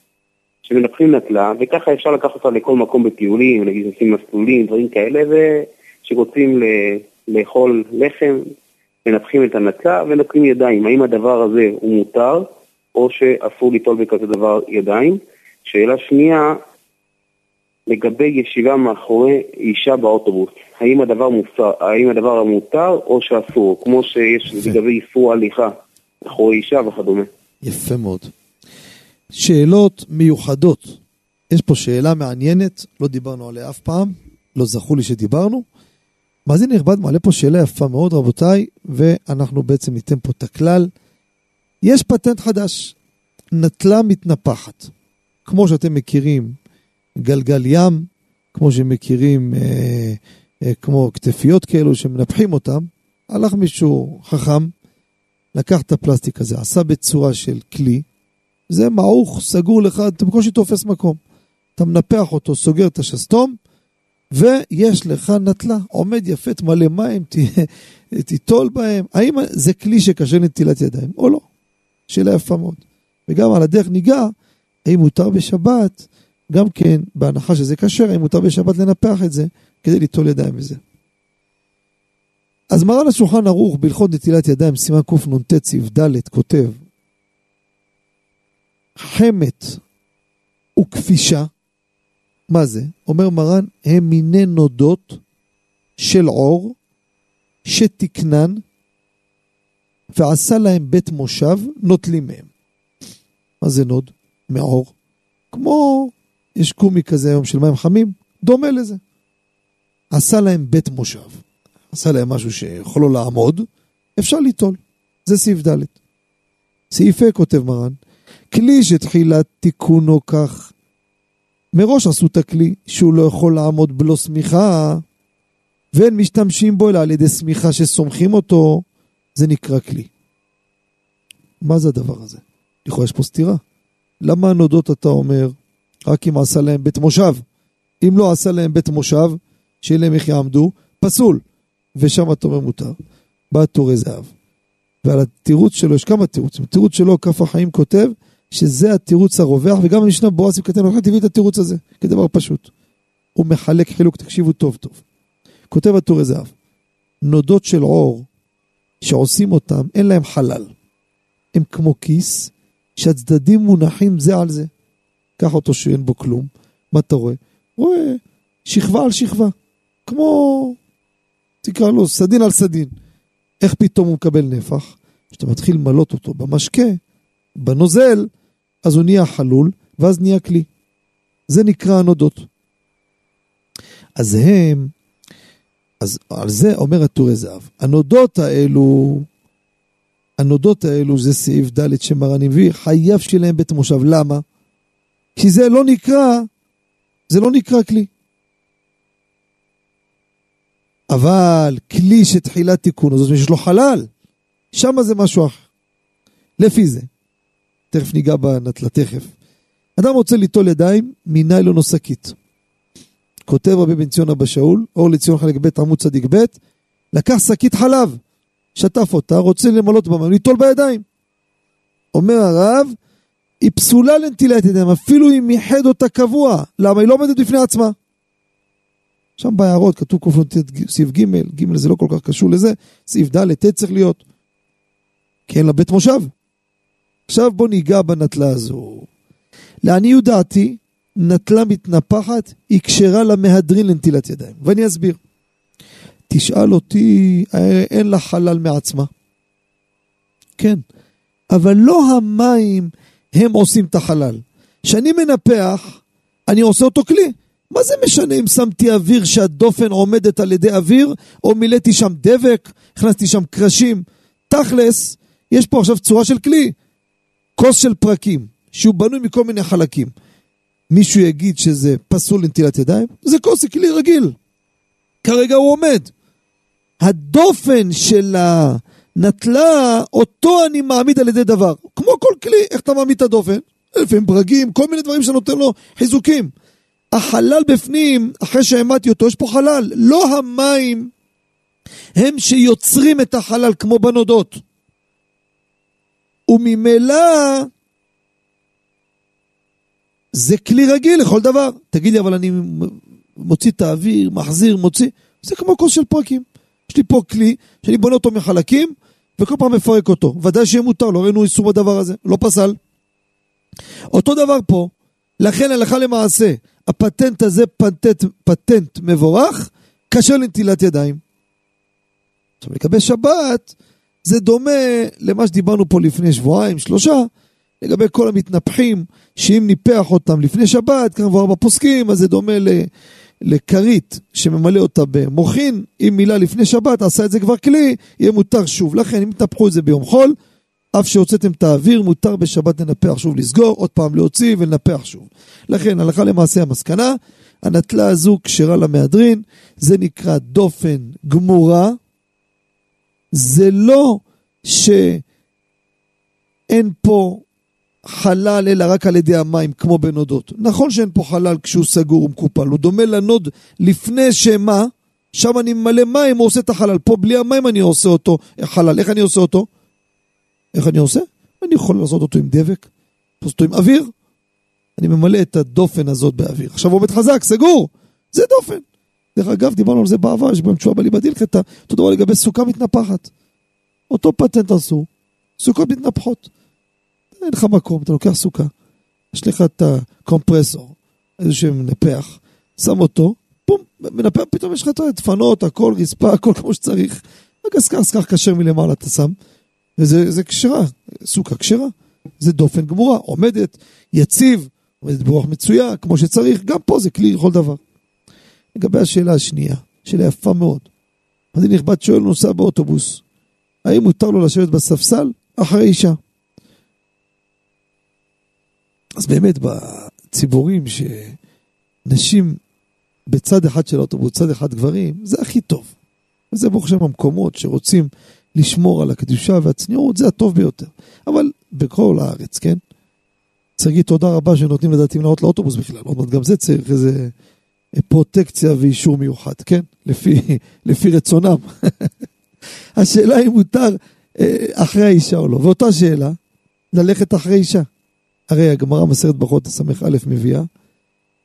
שמנפחים נטלה, וככה אפשר לקחת אותה לכל מקום בטיולים, נגיד עושים מסלולים, דברים כאלה, ושרוצים ל- לאכול לחם, מנפחים את הנטלה ונותנים ידיים. האם הדבר הזה הוא מותר, או שאסור ליטול בכזה דבר ידיים? שאלה שנייה, לגבי ישיבה מאחורי אישה באוטובוס, האם הדבר מוסר, האם הדבר מותר או שאסור, כמו שיש יפה. לגבי איסור הליכה מאחורי אישה וכדומה. יפה מאוד. שאלות מיוחדות. יש פה שאלה מעניינת, לא דיברנו עליה אף פעם, לא זכור לי שדיברנו. מאזין נכבד מעלה פה שאלה יפה מאוד, רבותיי, ואנחנו בעצם ניתן פה את הכלל. יש פטנט חדש, נטלה מתנפחת. כמו שאתם מכירים, גלגל ים, כמו שמכירים, אה, אה, כמו כתפיות כאלו שמנפחים אותם, הלך מישהו חכם, לקח את הפלסטיק הזה, עשה בצורה של כלי, זה מעוך, סגור לך, אתה בקושי תופס מקום. אתה מנפח אותו, סוגר את השסתום, ויש לך נטלה, עומד יפה, תמלא מים, [LAUGHS] תיטול בהם. האם זה כלי שקשה לנטילת ידיים או לא? שאלה יפה מאוד. וגם על הדרך ניגע, האם מותר בשבת, גם כן, בהנחה שזה כשר, האם מותר בשבת לנפח את זה כדי ליטול ידיים בזה. אז מרן השולחן ערוך בהלכות נטילת ידיים, סימן קנ"ט סעיף ד', כותב חמת וכפישה, מה זה? אומר מרן, הם מיני נודות של עור שתקנן ועשה להם בית מושב, נוטלים מהם. מה זה נוד? מעור. כמו, יש קומי כזה היום של מים חמים, דומה לזה. עשה להם בית מושב. עשה להם משהו שיכול לו לעמוד, אפשר ליטול. זה סעיף ד'. סעיף ה' כותב מרן, כלי שתחילת תיקונו כך. מראש עשו את הכלי שהוא לא יכול לעמוד בלא שמיכה, ואין משתמשים בו אלא על ידי שמיכה שסומכים אותו, זה נקרא כלי. מה זה הדבר הזה? לכאורה יש פה סתירה. למה הנודות אתה אומר, רק אם עשה להם בית מושב? אם לא עשה להם בית מושב, שיהיה להם איך יעמדו, פסול. ושם אתה אומר מותר. בא טורי זהב. ועל התירוץ שלו, יש כמה תירוצים. התירוץ שלו, כף החיים כותב, שזה התירוץ הרווח, וגם המשנה בועז קטן הולכת הביא את התירוץ הזה, כדבר פשוט. הוא מחלק חילוק, תקשיבו טוב טוב. כותב הטורי זהב, נודות של עור שעושים אותם, אין להם חלל. הם כמו כיס שהצדדים מונחים זה על זה. קח אותו שאין בו כלום, מה אתה רואה? רואה שכבה על שכבה, כמו, תקרא לו סדין על סדין. איך פתאום הוא מקבל נפח? כשאתה מתחיל למלות אותו במשקה, בנוזל, אז הוא נהיה חלול, ואז נהיה כלי. זה נקרא הנודות. אז הם, אז על זה אומר הטורי זהב, הנודות האלו, הנודות האלו זה סעיף ד' שמרן הביא, חייב שיהיה להם בית מושב. למה? כי זה לא נקרא, זה לא נקרא כלי. אבל כלי שתחילת תיקון, זאת אומרת שיש לו חלל, שם זה משהו אחר. לפי זה. תכף ניגע בנטלה, תכף. אדם רוצה ליטול ידיים מניילון או שקית. כותב רבי בן ציון אבא שאול, אור לציון חלק ב' עמוד צדיק ב', לקח שקית חלב, שטף אותה, רוצה למלות במים, ליטול בידיים. אומר הרב, היא פסולה לנטילת ידיים, אפילו אם ייחד אותה קבוע. למה? היא לא עומדת בפני עצמה. שם בהערות כתוב קנ"ט סעיף ג', ג' זה לא כל כך קשור לזה, סעיף ד', ט' צריך להיות. כי אין לה בית מושב. עכשיו בוא ניגע בנטלה הזו. לעניות דעתי, נטלה מתנפחת היא כשרה למהדרין לנטילת ידיים. ואני אסביר. תשאל אותי, אין לה חלל מעצמה. כן, אבל לא המים הם עושים את החלל. כשאני מנפח, אני עושה אותו כלי. מה זה משנה אם שמתי אוויר שהדופן עומדת על ידי אוויר, או מילאתי שם דבק, הכנסתי שם קרשים? תכלס, יש פה עכשיו צורה של כלי. כוס של פרקים, שהוא בנוי מכל מיני חלקים. מישהו יגיד שזה פסול לנטילת ידיים? זה כוס, זה כלי רגיל. כרגע הוא עומד. הדופן של הנטלה, אותו אני מעמיד על ידי דבר. כמו כל כלי, איך אתה מעמיד את הדופן? לפעמים ברגים, כל מיני דברים שנותן לו חיזוקים. החלל בפנים, אחרי שהעמדתי אותו, יש פה חלל. לא המים הם שיוצרים את החלל כמו בנודות. וממילא זה כלי רגיל לכל דבר. תגיד לי, אבל אני מוציא את האוויר, מחזיר, מוציא, זה כמו כוס של פרקים. יש לי פה כלי שאני בונה אותו מחלקים, וכל פעם מפרק אותו. ודאי שיהיה מותר, לא ראינו איסור בדבר הזה, לא פסל. אותו דבר פה, לכן הלכה למעשה, הפטנט הזה פטנט, פטנט מבורך, כאשר לנטילת ידיים. עכשיו לגבי שבת, זה דומה למה שדיברנו פה לפני שבועיים, שלושה, לגבי כל המתנפחים, שאם ניפח אותם לפני שבת, כבר בפוסקים, אז זה דומה לכרית שממלא אותה במוחין, אם מילה לפני שבת, עשה את זה כבר כלי, יהיה מותר שוב. לכן אם תנפחו את זה ביום חול, אף שהוצאתם את האוויר, מותר בשבת לנפח שוב לסגור, עוד פעם להוציא ולנפח שוב. לכן, הלכה למעשה המסקנה, הנטלה הזו כשרה למהדרין, זה נקרא דופן גמורה. זה לא שאין פה חלל אלא רק על ידי המים, כמו בנודות. נכון שאין פה חלל כשהוא סגור ומקופל, הוא דומה לנוד לפני שמה? שם אני ממלא מים, הוא עושה את החלל. פה בלי המים אני עושה אותו חלל. איך אני עושה אותו? איך אני עושה? אני יכול לעשות אותו עם דבק, לעשות אותו עם אוויר. אני ממלא את הדופן הזאת באוויר. עכשיו עובד חזק, סגור, זה דופן. דרך אגב, דיברנו על זה בעבר, יש בהם תשובה בליבא דילכתא, אותו דבר לגבי סוכה מתנפחת. אותו פטנט עשו, סוכות מתנפחות. אין לך מקום, אתה לוקח סוכה, יש לך את הקומפרסור, איזשהו מנפח, שם אותו, פום, מנפח, פתאום יש לך את הדפנות, הכל, רצפה, הכל כמו שצריך. רק אז כך, כך כשר מלמעלה אתה שם, וזה כשרה, סוכה כשרה. זה דופן גמורה, עומדת, יציב, עומדת ברוח מצויה, כמו שצריך, גם פה זה כלי לכל דבר. לגבי השאלה השנייה, שאלה יפה מאוד. אז נכבד שואל נוסע באוטובוס, האם מותר לו לשבת בספסל אחרי אישה? אז באמת בציבורים שנשים בצד אחד של האוטובוס, צד אחד גברים, זה הכי טוב. וזה ברוך השם המקומות שרוצים לשמור על הקדושה והצניעות, זה הטוב ביותר. אבל בכל הארץ, כן? צריך להגיד תודה רבה שנותנים לדעתי לעלות לאוטובוס בכלל. עוד מעט גם זה צריך איזה פרוטקציה ואישור מיוחד, כן? לפי, [LAUGHS] לפי רצונם. [LAUGHS] השאלה אם מותר אה, אחרי האישה או לא. ואותה שאלה, ללכת אחרי אישה. הרי הגמרא מסרת ברכות הס"א מביאה,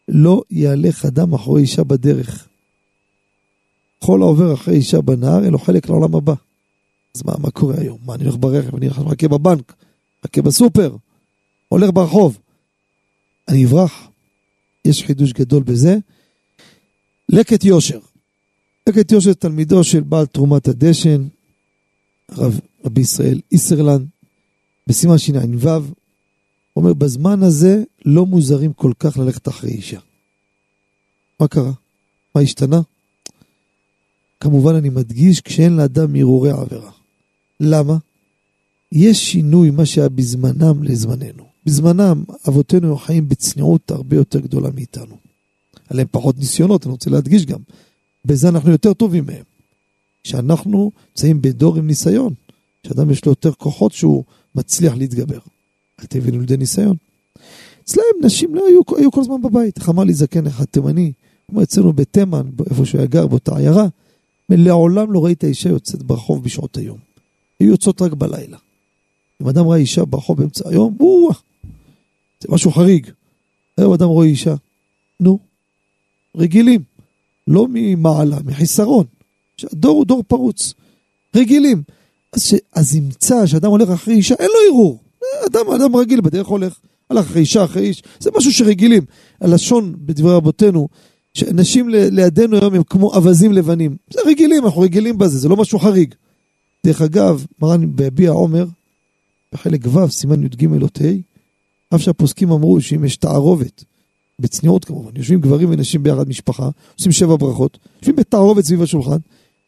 לא יהלך אדם אחרי אישה בדרך. כל העובר אחרי אישה בנהר, אין לו חלק לעולם הבא. אז מה, מה קורה היום? מה, אני הולך ברכב, אני מחכה בבנק, מחכה בסופר, הולך ברחוב. אני אברח. יש חידוש גדול בזה. לקט יושר. לקט יושר תלמידו של בעל תרומת הדשן, רב, רבי ישראל איסרלנד, בסימן שע"ו, אומר, בזמן הזה לא מוזרים כל כך ללכת אחרי אישה. מה קרה? מה השתנה? כמובן אני מדגיש כשאין לאדם הרהורי עבירה. למה? יש שינוי מה שהיה בזמנם לזמננו. בזמנם אבותינו היו חיים בצניעות הרבה יותר גדולה מאיתנו. עליהם פחות ניסיונות, אני רוצה להדגיש גם. בזה אנחנו יותר טובים מהם. שאנחנו נמצאים בדור עם ניסיון, שאדם יש לו יותר כוחות שהוא מצליח להתגבר. אל תבינו לידי ניסיון. אצלם נשים לא היו, היו כל הזמן בבית. איך אמר לי זקן אחד תימני, כמו אצלנו בתימן, איפה שהוא היה גר, באותה עיירה, לעולם לא ראית אישה יוצאת ברחוב בשעות היום. היו יוצאות רק בלילה. אם אדם ראה אישה ברחוב באמצע היום, וואו, זה משהו חריג. היום אדם רואה אישה, נו, רגילים, לא ממעלה, מחיסרון. הדור הוא דור פרוץ, רגילים. אז, ש... אז ימצא שאדם הולך אחרי אישה, אין לו ערעור. אדם, אדם רגיל בדרך הולך, הלך אחרי אישה, אחרי איש, זה משהו שרגילים. הלשון בדברי רבותינו, שאנשים לידינו היום הם כמו אווזים לבנים. זה רגילים, אנחנו רגילים בזה, זה לא משהו חריג. דרך אגב, מרן בהביע עומר, בחלק ו', סימן י"ג או ה', אף שהפוסקים אמרו שאם יש תערובת, בצניעות כמובן, יושבים גברים ונשים ביחד משפחה, עושים שבע ברכות, יושבים בתערובת סביב השולחן,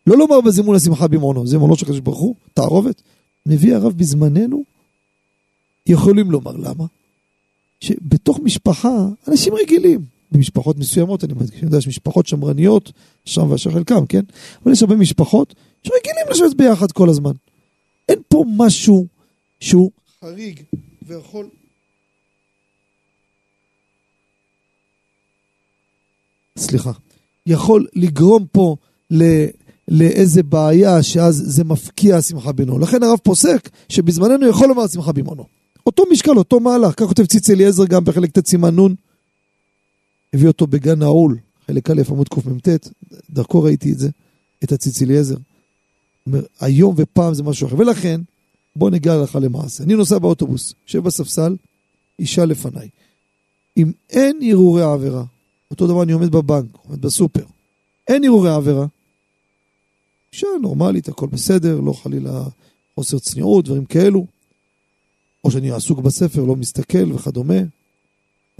לא לומר בזימון השמחה במעונו, זה מעונו של הקדוש ברוך הוא, תערובת, מביא הרב בזמננו, יכולים לומר למה? שבתוך משפחה, אנשים רגילים, במשפחות מסוימות, אני מדגיש, אני יודע, יש משפחות שמרניות, שם ואשר חלקם, כן? אבל יש הרבה משפחות שרגילים לשבת ביחד כל הזמן. אין פה משהו שהוא חריג ויכול... סליחה. יכול לגרום פה ל... לאיזה בעיה שאז זה מפקיע השמחה בינו. לכן הרב פוסק שבזמננו יכול לומר שמחה במעונו. אותו משקל, אותו מהלך, כך כותב ציצי אליעזר גם בחלק ט' סימן נ', הביא אותו בגן נעול, חלק א' עמוד קמ"ט, דרכו ראיתי את זה, את הציצי אליעזר. היום ופעם זה משהו אחר, ולכן בוא נגיע הלכה למעשה. אני נוסע באוטובוס, יושב בספסל, אישה לפניי. אם אין הרהורי עבירה, אותו דבר אני עומד בבנק, עומד בסופר, אין הרהורי עבירה, אישה נורמלית, הכל בסדר, לא חלילה חוסר צניעות, דברים כאלו, או שאני עסוק בספר, לא מסתכל וכדומה,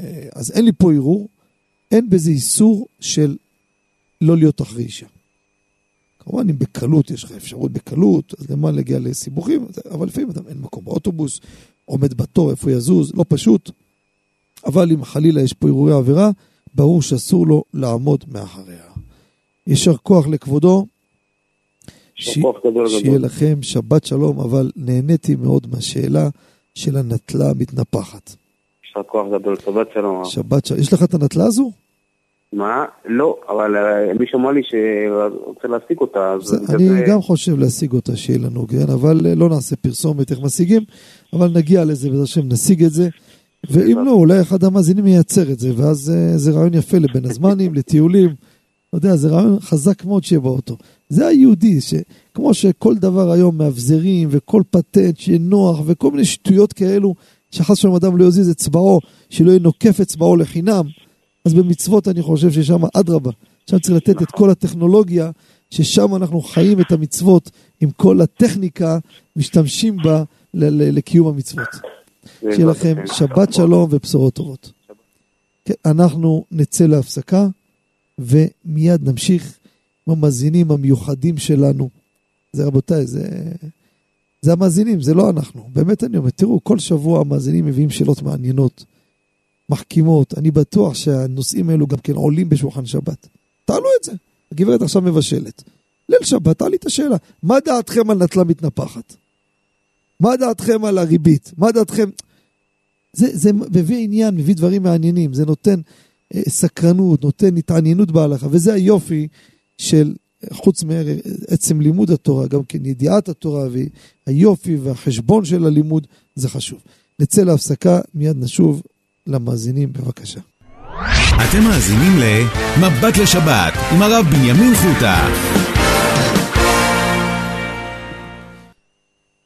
אה, אז אין לי פה ערעור, אין בזה איסור של לא להיות אחרי אישה. כמובן, אם בקלות, יש לך אפשרות בקלות, אז למה להגיע לסיבוכים, אבל לפעמים אדם אין מקום באוטובוס, עומד בתור, איפה יזוז, לא פשוט. אבל אם חלילה יש פה אירועי עבירה, ברור שאסור לו לעמוד מאחריה. יישר כוח לכבודו, ש... שיהיה לכם שבת שלום, אבל נהניתי מאוד מהשאלה של הנטלה המתנפחת. יישר כוח גדול, שבת שלום. שבת שלום. יש לך את הנטלה הזו? מה? לא, אבל אה, מישהו אמר לי שרוצה להשיג אותה, אז... אני זה... גם חושב להשיג אותה, שיהיה לנו, כן? אבל אה, לא נעשה פרסומת איך משיגים, אבל נגיע לזה, בעזרת השם נשיג את זה. ואם לא, אולי אחד המאזינים ייצר את זה, ואז אה, זה רעיון יפה לבין הזמנים, [LAUGHS] לטיולים, אתה יודע, זה רעיון חזק מאוד שיהיה באוטו. זה היהודי, שכמו שכל דבר היום מאבזרים, וכל פטנט שיהיה נוח, וכל מיני שטויות כאלו, שחס ושלום אדם לא יזיז אצבעו, שלא ינוקף אצבעו לחינם, אז במצוות אני חושב ששם, אדרבה, שם צריך לתת את כל הטכנולוגיה, ששם אנחנו חיים את המצוות עם כל הטכניקה, משתמשים בה לקיום המצוות. שיהיה לכם שבת שלום ובשורות טובות. כן, אנחנו נצא להפסקה, ומיד נמשיך עם המאזינים המיוחדים שלנו. זה רבותיי, זה, זה המאזינים, זה לא אנחנו. באמת אני אומר, תראו, כל שבוע המאזינים מביאים שאלות מעניינות, מחכימות. אני בטוח שהנושאים האלו גם כן עולים בשולחן שבת. תעלו את זה. הגברת עכשיו מבשלת. ליל שבת, תעלי את השאלה, מה דעתכם על נטלה מתנפחת? מה דעתכם על הריבית? מה דעתכם... זה, זה מביא עניין, מביא דברים מעניינים, זה נותן אה, סקרנות, נותן התעניינות בהלכה, וזה היופי של, חוץ מעצם לימוד התורה, גם כן ידיעת התורה והיופי והחשבון של הלימוד, זה חשוב. נצא להפסקה, מיד נשוב למאזינים, בבקשה. אתם מאזינים ל"מבט לשבת" עם הרב בנימין חוטה.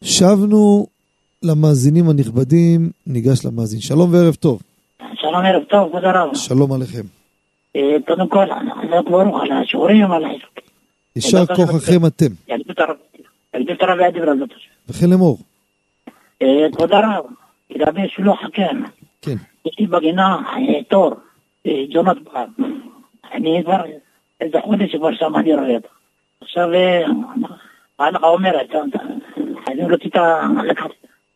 שבנו למאזינים הנכבדים, ניגש למאזין. שלום וערב טוב. שלום ערב טוב, כבוד הרב. שלום עליכם. אה, קודם כל, חזק ברוך על השיעורים, על החיזוק. יישר כוחכם אתם. יגדיל את הרב וידיב רזות וכן לאמור. אה, כבוד הרב, לגבי שילוח הקן. כן. יש לי בגינה אה, תור, ג'ונות בר. אני כבר, איזה חודש כבר שם אני רואה אותו. עכשיו, ההלכה אומרת, חייבים להוציא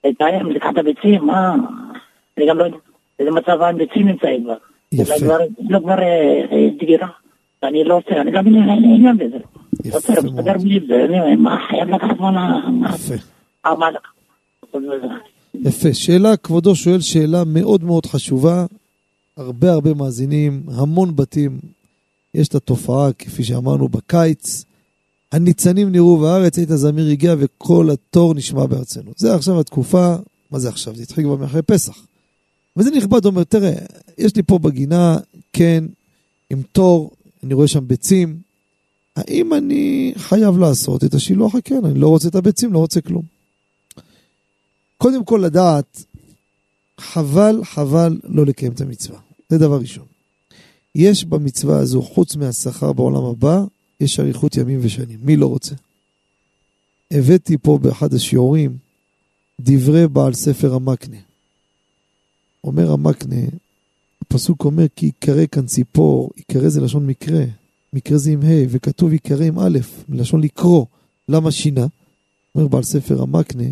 את האם, לקחת הביצים, מה? אני גם לא יודע איזה מצב הביצים נמצאים כבר. יפה. לא כבר דגירה. ואני לא רוצה, אני גם עניין בזה. יפה מאוד. מסתדר בלי זה, מה, חייב לקחת מה... יפה. יפה. שאלה, כבודו שואל שאלה מאוד מאוד חשובה. הרבה הרבה מאזינים, המון בתים. יש את התופעה, כפי שאמרנו, בקיץ. הניצנים נראו בארץ, עת הזמיר הגיע וכל התור נשמע בארצנו. זה עכשיו התקופה, מה זה עכשיו? זה התחיל כבר מאחרי פסח. וזה נכבד, אומר, תראה, יש לי פה בגינה, כן, עם תור, אני רואה שם ביצים, האם אני חייב לעשות את השילוח הכן? אני לא רוצה את הביצים, לא רוצה כלום. קודם כל לדעת, חבל, חבל לא לקיים את המצווה. זה דבר ראשון. יש במצווה הזו, חוץ מהשכר בעולם הבא, יש אריכות ימים ושנים. מי לא רוצה? הבאתי פה באחד השיעורים דברי בעל ספר המקנה. אומר המקנה, הפסוק אומר כי יקרא כאן ציפור, יקרא זה לשון מקרה, מקרה זה עם ה', וכתוב יקרא עם א', מלשון לקרוא. למה שינה? אומר בעל ספר המקנה,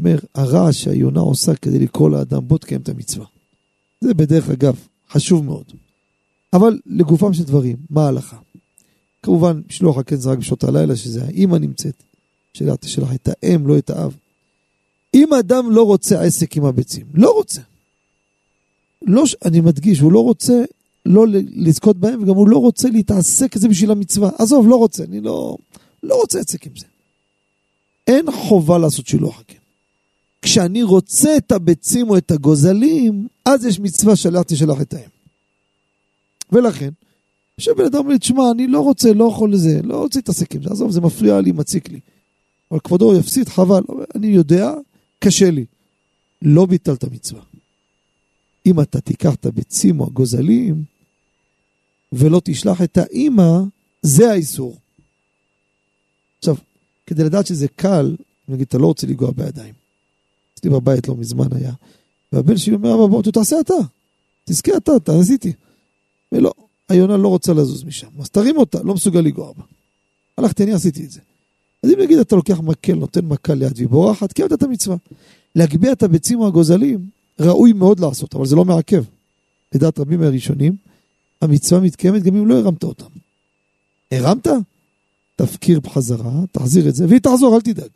אומר, הרעש שהיונה עושה כדי לקרוא לאדם, בוא תקיים את המצווה. זה בדרך אגב חשוב מאוד. אבל לגופם של דברים, מה ההלכה? כמובן, משלוח הקן זה רק בשעות הלילה, שזה האימא נמצאת. שאלה תשלח את האם, לא את האב. אם אדם לא רוצה עסק עם הביצים, לא רוצה. לא, אני מדגיש, הוא לא רוצה לא לזכות בהם, וגם הוא לא רוצה להתעסק בזה בשביל המצווה. עזוב, לא רוצה, אני לא, לא רוצה עסק עם זה. אין חובה לעשות שילוח הקן. כשאני רוצה את הביצים או את הגוזלים, אז יש מצווה שלח תשלח את האם. ולכן, שבן אדם אומר לי, תשמע, אני לא רוצה, לא יכול לזה, לא רוצה להתעסק עם זה, עזוב, זה מפריע לי, מציק לי. אבל כבודו יפסיד, חבל. אני יודע, קשה לי. לא ביטלת מצווה. אם אתה תיקח את הביצים או הגוזלים ולא תשלח את האימא, זה האיסור. עכשיו, כדי לדעת שזה קל, נגיד, אתה לא רוצה לנגוע בידיים. אצלי בבית לא מזמן היה, והבן שלי אומר, אבא, בוא, תעשה אתה. תזכה אתה, אתה עשיתי. ולא, היונה לא רוצה לזוז משם, אז תרים אותה, לא מסוגל לגוע בה. הלכתי, אני עשיתי את זה. אז אם נגיד אתה לוקח מקל, נותן מכה ליד והיא בורחת, קיימת את המצווה. להגביה את הביצים הגוזלים, ראוי מאוד לעשות, אבל זה לא מעכב. לדעת רבים מהראשונים, המצווה מתקיימת גם אם לא הרמת אותם. הרמת? תפקיר בחזרה, תחזיר את זה, והיא תחזור, אל תדאג.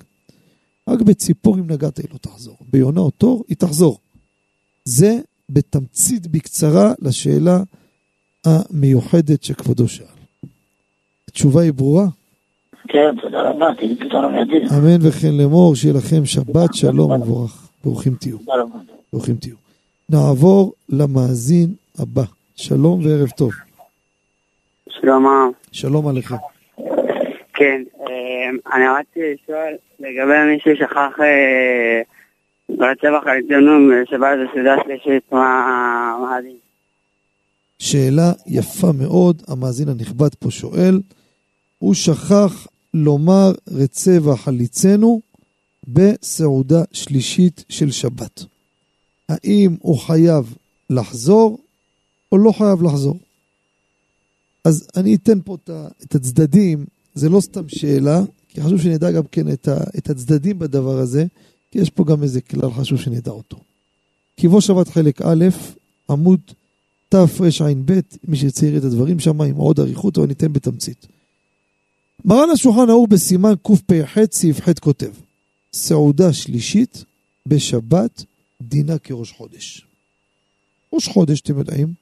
רק בציפור אם נגעת היא לא תחזור. ביונה או תור, היא תחזור. זה בתמצית בקצרה לשאלה המיוחדת שכבודו שאל. התשובה היא ברורה? כן, תודה רבה, תגיד תודה רבה. אמן וכן לאמור, שיהיה לכם שבת שלום וברך. ברוכים תהיו. תודה רבה. ברוכים תהיו. נעבור למאזין הבא. שלום וערב טוב. שלום. שלום עליכם. כן, אה, אני רציתי לשאול לגבי מי ששכח אה, רצח על עיתונות בשבת הסעודה שלישית, מה הדין? שאלה יפה מאוד, המאזין הנכבד פה שואל, הוא שכח לומר רצה וחליצנו בסעודה שלישית של שבת. האם הוא חייב לחזור או לא חייב לחזור? אז אני אתן פה את הצדדים, זה לא סתם שאלה, כי חשוב שנדע גם כן את, ה, את הצדדים בדבר הזה, כי יש פה גם איזה כלל חשוב שנדע אותו. קיבו שבת חלק א', עמוד תרע"ב, מי שירצה יראה את הדברים שם עם עוד אריכות, אבל ניתן בתמצית. מרן השולחן ערוך בסימן קפ"ח סעיף ח' כותב סעודה שלישית בשבת דינה כראש חודש. ראש חודש, אתם יודעים,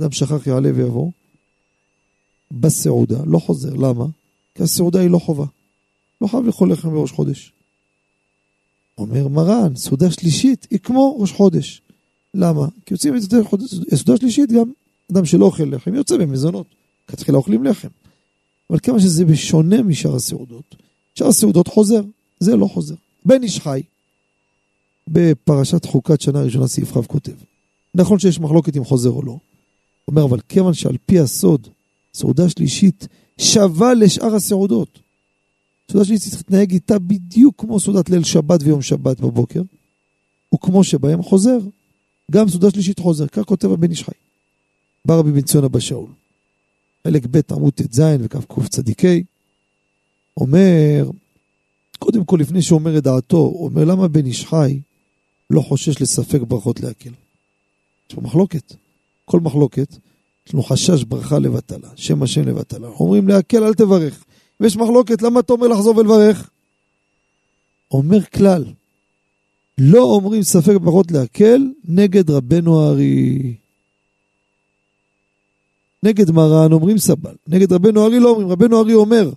אדם שכח יעלה ויבוא, בסעודה, לא חוזר, למה? כי הסעודה היא לא חובה. לא חייב לאכול לחם בראש חודש. אומר מרן, סעודה שלישית היא כמו ראש חודש. למה? כי יוצאים את סעודה שלישית גם אדם שלא אוכל לחם יוצא במזונות. כי תחילה אוכלים לחם. אבל כיוון שזה בשונה משאר הסעודות, שאר הסעודות חוזר, זה לא חוזר. בן איש חי, בפרשת חוקת שנה ראשונה סעיף כ' כותב, נכון שיש מחלוקת אם חוזר או לא, אומר אבל כיוון שעל פי הסוד, סעודה שלישית שווה לשאר הסעודות. סעודה שלישית צריך להתנהג איתה בדיוק כמו סעודת ליל שבת ויום שבת בבוקר, וכמו שבהם חוזר, גם סעודה שלישית חוזר, כך כותב הבן איש חי. בא רבי בן ציון אבא שאול. חלק ב' עמוד ט"ז וכ"ק אומר, קודם כל לפני שהוא אומר את דעתו, הוא אומר למה בן איש חי לא חושש לספק ברכות להקל? יש פה מחלוקת. כל מחלוקת, יש לנו חשש ברכה לבטלה, שם השם לבטלה. אנחנו אומרים להקל אל תברך. ויש מחלוקת, למה אתה אומר לחזור ולברך? אומר כלל, לא אומרים ספק ברכות להקל נגד רבנו הארי. נגד מרן אומרים סבל, נגד רבנו ארי לא אומרים, רבנו ארי אומר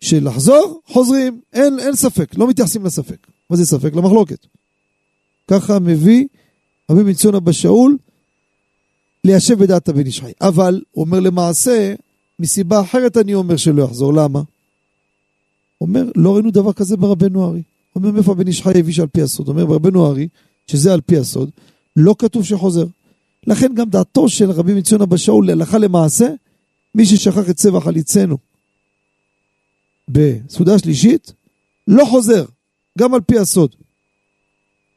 שלחזור, חוזרים, אין, אין ספק, לא מתייחסים לספק. מה זה ספק? למחלוקת. ככה מביא רבי בן ציון אבא שאול ליישב בדעת הבן איש חי. אבל, הוא אומר למעשה, מסיבה אחרת אני אומר שלא יחזור, למה? אומר, לא ראינו דבר כזה ברבנו ארי. אומר, מאיפה הבן איש חי הביא שעל פי הסוד? אומר, ברבנו ארי, שזה על פי הסוד, לא כתוב שחוזר. לכן גם דעתו של רבי בן ציון אבא שאול להלכה למעשה, מי ששכח את צבע חליצנו בסעודה שלישית, לא חוזר, גם על פי הסוד.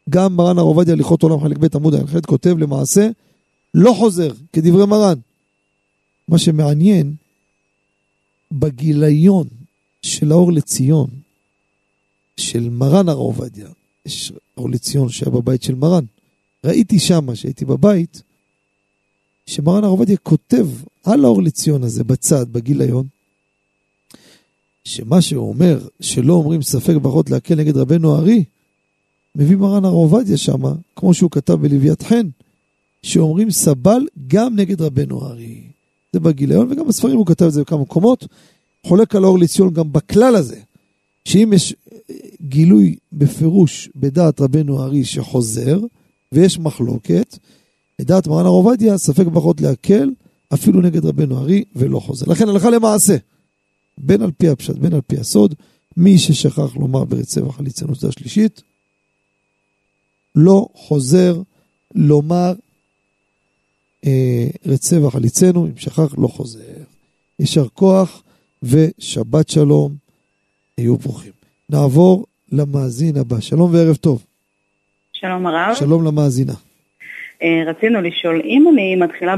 גם מרן הרב עובדיה הליכות עולם חלק ב' עמוד ח כותב למעשה, לא חוזר, כדברי מרן. מה שמעניין, בגיליון של האור לציון, של מרן הרב עובדיה, יש אור לציון שהיה בבית של מרן, ראיתי שמה, שהייתי בבית, שמרן הרב עובדיה כותב על האור לציון הזה בצד, בגיליון, שמה שהוא אומר, שלא אומרים ספק ברכות להקל נגד רבנו הארי, מביא מרן הרב עובדיה שמה, כמו שהוא כתב בלוויית חן, שאומרים סבל גם נגד רבנו הארי. זה בגיליון, וגם בספרים הוא כתב את זה בכמה מקומות. חולק על האור לציון גם בכלל הזה, שאם יש גילוי בפירוש בדעת רבנו הארי שחוזר, ויש מחלוקת, לדעת מרן הרב עובדיה, ספק ברכות להקל, אפילו נגד רבנו הארי, ולא חוזר. לכן הלכה למעשה, בין על פי הפשט, בין על פי הסוד, מי ששכח לומר ברצה וחליצנו צדה שלישית, לא חוזר לומר אה, רצה וחליצנו, אם שכח לא חוזר. יישר כוח ושבת שלום, היו ברוכים. נעבור למאזין הבא. שלום וערב טוב. שלום הרב. שלום למאזינה. אה, רצינו לשאול, אם אני מתחילה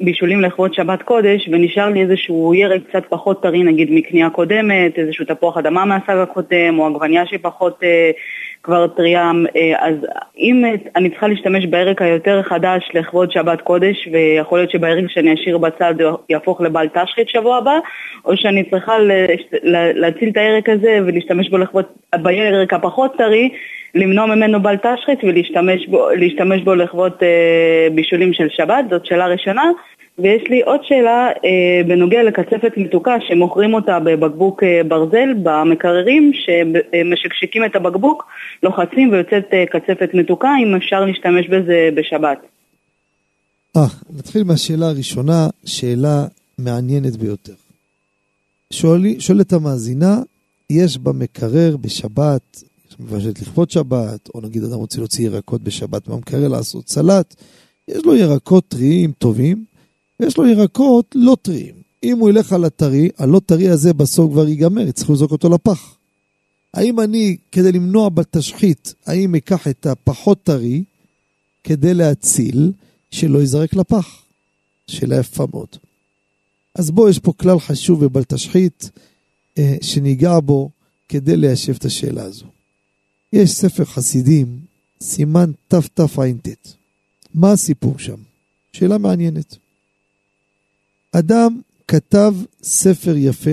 בבישולים לכבוד שבת קודש ונשאר לי איזשהו ירק קצת פחות טרי נגיד מקנייה קודמת, איזשהו תפוח אדמה מהסג הקודם או עגבניה שהיא פחות אה, כבר טריה, אה, אז אם אני צריכה להשתמש בירק היותר חדש לכבוד שבת קודש ויכול להיות שבירק שאני אשאיר בצד יהפוך לבעל תשחית שבוע הבא או שאני צריכה להציל את הירק הזה ולהשתמש בו לכבוד, בירק הפחות טרי למנוע ממנו בל תשחית ולהשתמש בו, בו לכבוד אה, בישולים של שבת, זאת שאלה ראשונה. ויש לי עוד שאלה אה, בנוגע לקצפת מתוקה שמוכרים אותה בבקבוק אה, ברזל במקררים שמשקשקים את הבקבוק, לוחצים ויוצאת אה, קצפת מתוקה, אם אפשר להשתמש בזה בשבת. אה, נתחיל מהשאלה הראשונה, שאלה מעניינת ביותר. שואלי, שואלת המאזינה, יש במקרר בשבת, יש מבשלת לכבוד שבת, או נגיד אדם רוצה להוציא ירקות בשבת מהמקרר לעשות סלט, יש לו ירקות טריים טובים, ויש לו ירקות לא טריים. אם הוא ילך על הטרי, הלא טרי הזה בסוף כבר ייגמר, יצטרכו לזרוק אותו לפח. האם אני, כדי למנוע בתשחית, האם אקח את הפחות טרי, כדי להציל, שלא ייזרק לפח? שאלה יפה מאוד. אז בוא, יש פה כלל חשוב ובל תשחית, אה, שניגע בו כדי ליישב את השאלה הזו. יש ספר חסידים, סימן תתע"ט. מה הסיפור שם? שאלה מעניינת. אדם כתב ספר יפה,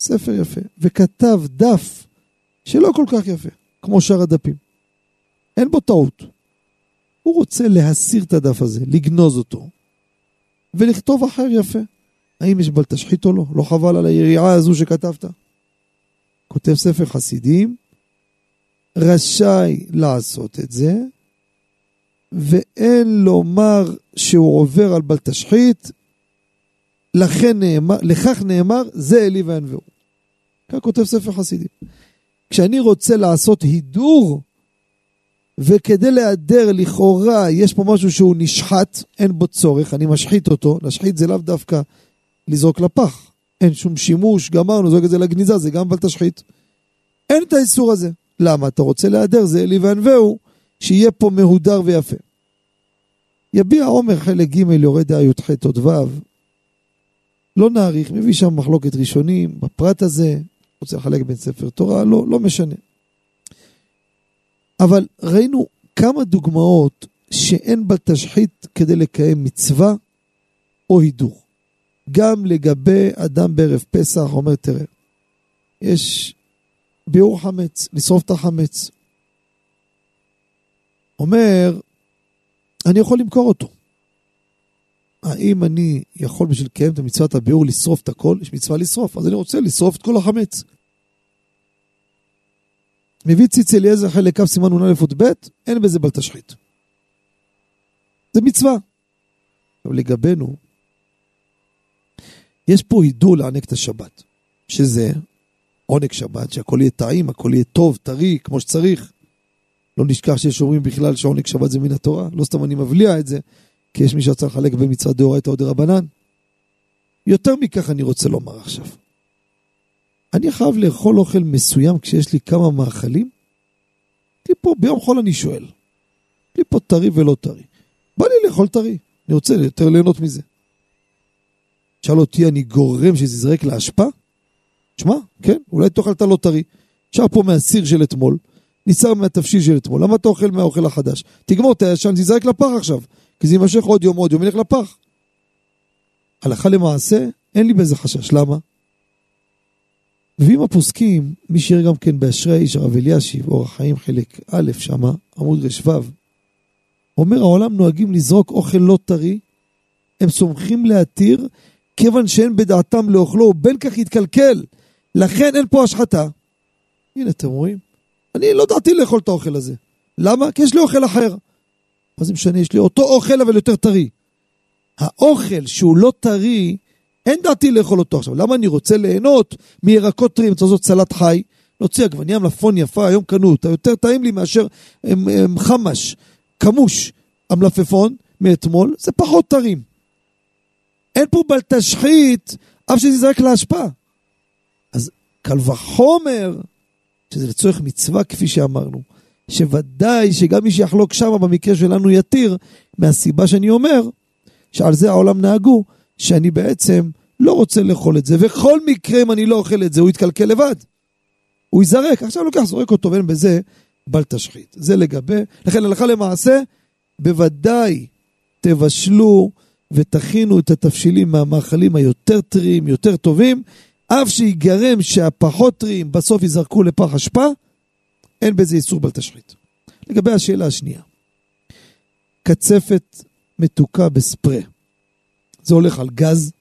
ספר יפה, וכתב דף שלא כל כך יפה, כמו שאר הדפים. אין בו טעות. הוא רוצה להסיר את הדף הזה, לגנוז אותו, ולכתוב אחר יפה. האם יש בל תשחית או לא? לא חבל על היריעה הזו שכתבת? כותב ספר חסידים, רשאי לעשות את זה, ואין לומר שהוא עובר על בל תשחית, לכן נאמר, לכך נאמר, זה אלי וענווהו. כך כותב ספר חסידים. כשאני רוצה לעשות הידור, וכדי להיעדר לכאורה יש פה משהו שהוא נשחט, אין בו צורך, אני משחית אותו, להשחית זה לאו דווקא לזרוק לפח. אין שום שימוש, גמרנו, זרוק את זה לגניזה, זה גם בל תשחית. אין את האיסור הזה. למה? אתה רוצה להיעדר, זה אלי וענווהו, שיהיה פה מהודר ויפה. יביע עומר חלק ג' יורד י"ח עוד ו', לא נאריך, מביא שם מחלוקת ראשונים, בפרט הזה, רוצה לחלק בין ספר תורה, לא, לא משנה. אבל ראינו כמה דוגמאות שאין בה תשחית כדי לקיים מצווה או הידור. גם לגבי אדם בערב פסח, אומר, תראה, יש ביאור חמץ, לשרוף את החמץ. אומר, אני יכול למכור אותו. האם אני יכול בשביל לקיים את המצוות הביאור לשרוף את הכל? יש מצווה לשרוף, אז אני רוצה לשרוף את כל החמץ. מביא ציץ אליעזר חלק כ' סימן נ"א י"ב, אין בזה בל תשחית. זה מצווה. אבל לגבינו, יש פה הידור לענק את השבת, שזה עונג שבת, שהכל יהיה טעים, הכל יהיה טוב, טרי, כמו שצריך. לא נשכח שיש אומרים בכלל שעונג שבת זה מן התורה, לא סתם אני מבליע את זה, כי יש מי שרצה לחלק במצוות דאורייתא או דרבנן. יותר מכך אני רוצה לומר עכשיו. אני חייב לאכול אוכל מסוים כשיש לי כמה מאכלים? לי פה ביום חול אני שואל. לי פה טרי ולא טרי. בא לי לאכול טרי, אני רוצה יותר ליהנות מזה. שאל אותי, אני גורם שזה יזרק לאשפה? שמע, כן, אולי תאכל את הלא טרי. נשאר פה מהסיר של אתמול, ניסר מהתבשיל של אתמול, למה אתה אוכל מהאוכל החדש? תגמור את הישן, תזרק לפח עכשיו. כי זה יימשך עוד יום, עוד יום, ילך לפח. הלכה למעשה, אין לי בזה חשש, למה? מביאים הפוסקים, מי שיראה גם כן באשרי האיש הרב אלישיב, אורח חיים חלק א' שמה, עמוד רשו, אומר העולם נוהגים לזרוק אוכל לא טרי, הם סומכים להתיר, כיוון שאין בדעתם לאוכלו, בין כך יתקלקל, לכן אין פה השחתה. הנה אתם רואים, אני לא דעתי לאכול את האוכל הזה. למה? כי יש לי אוכל אחר. מה זה משנה? יש לי אותו אוכל אבל יותר טרי. האוכל שהוא לא טרי, אין דעתי לאכול אותו עכשיו. למה אני רוצה ליהנות מירקות טריים? אתה לעשות סלט חי, להוציא עגבניה מלפון יפה, היום קנו אותה, יותר טעים לי מאשר הם, הם חמש, כמוש, המלפפון מאתמול, זה פחות טרים. אין פה בל תשחית, אף שזה יזרק להשפעה. אז קל וחומר, שזה לצורך מצווה כפי שאמרנו. שוודאי שגם מי שיחלוק שם במקרה שלנו יתיר, מהסיבה שאני אומר, שעל זה העולם נהגו, שאני בעצם לא רוצה לאכול את זה, וכל מקרה אם אני לא אוכל את זה, הוא יתקלקל לבד. הוא ייזרק, עכשיו לוקח, זורק אותו, ואין בזה בל תשחית. זה לגבי, לכן הלכה למעשה, בוודאי תבשלו ותכינו את התבשילים מהמאכלים היותר טריים, יותר טובים, אף שיגרם שהפחות טריים בסוף ייזרקו לפח אשפה, אין בזה איסור בל תשחית. לגבי השאלה השנייה, קצפת מתוקה בספרי. זה הולך על גז,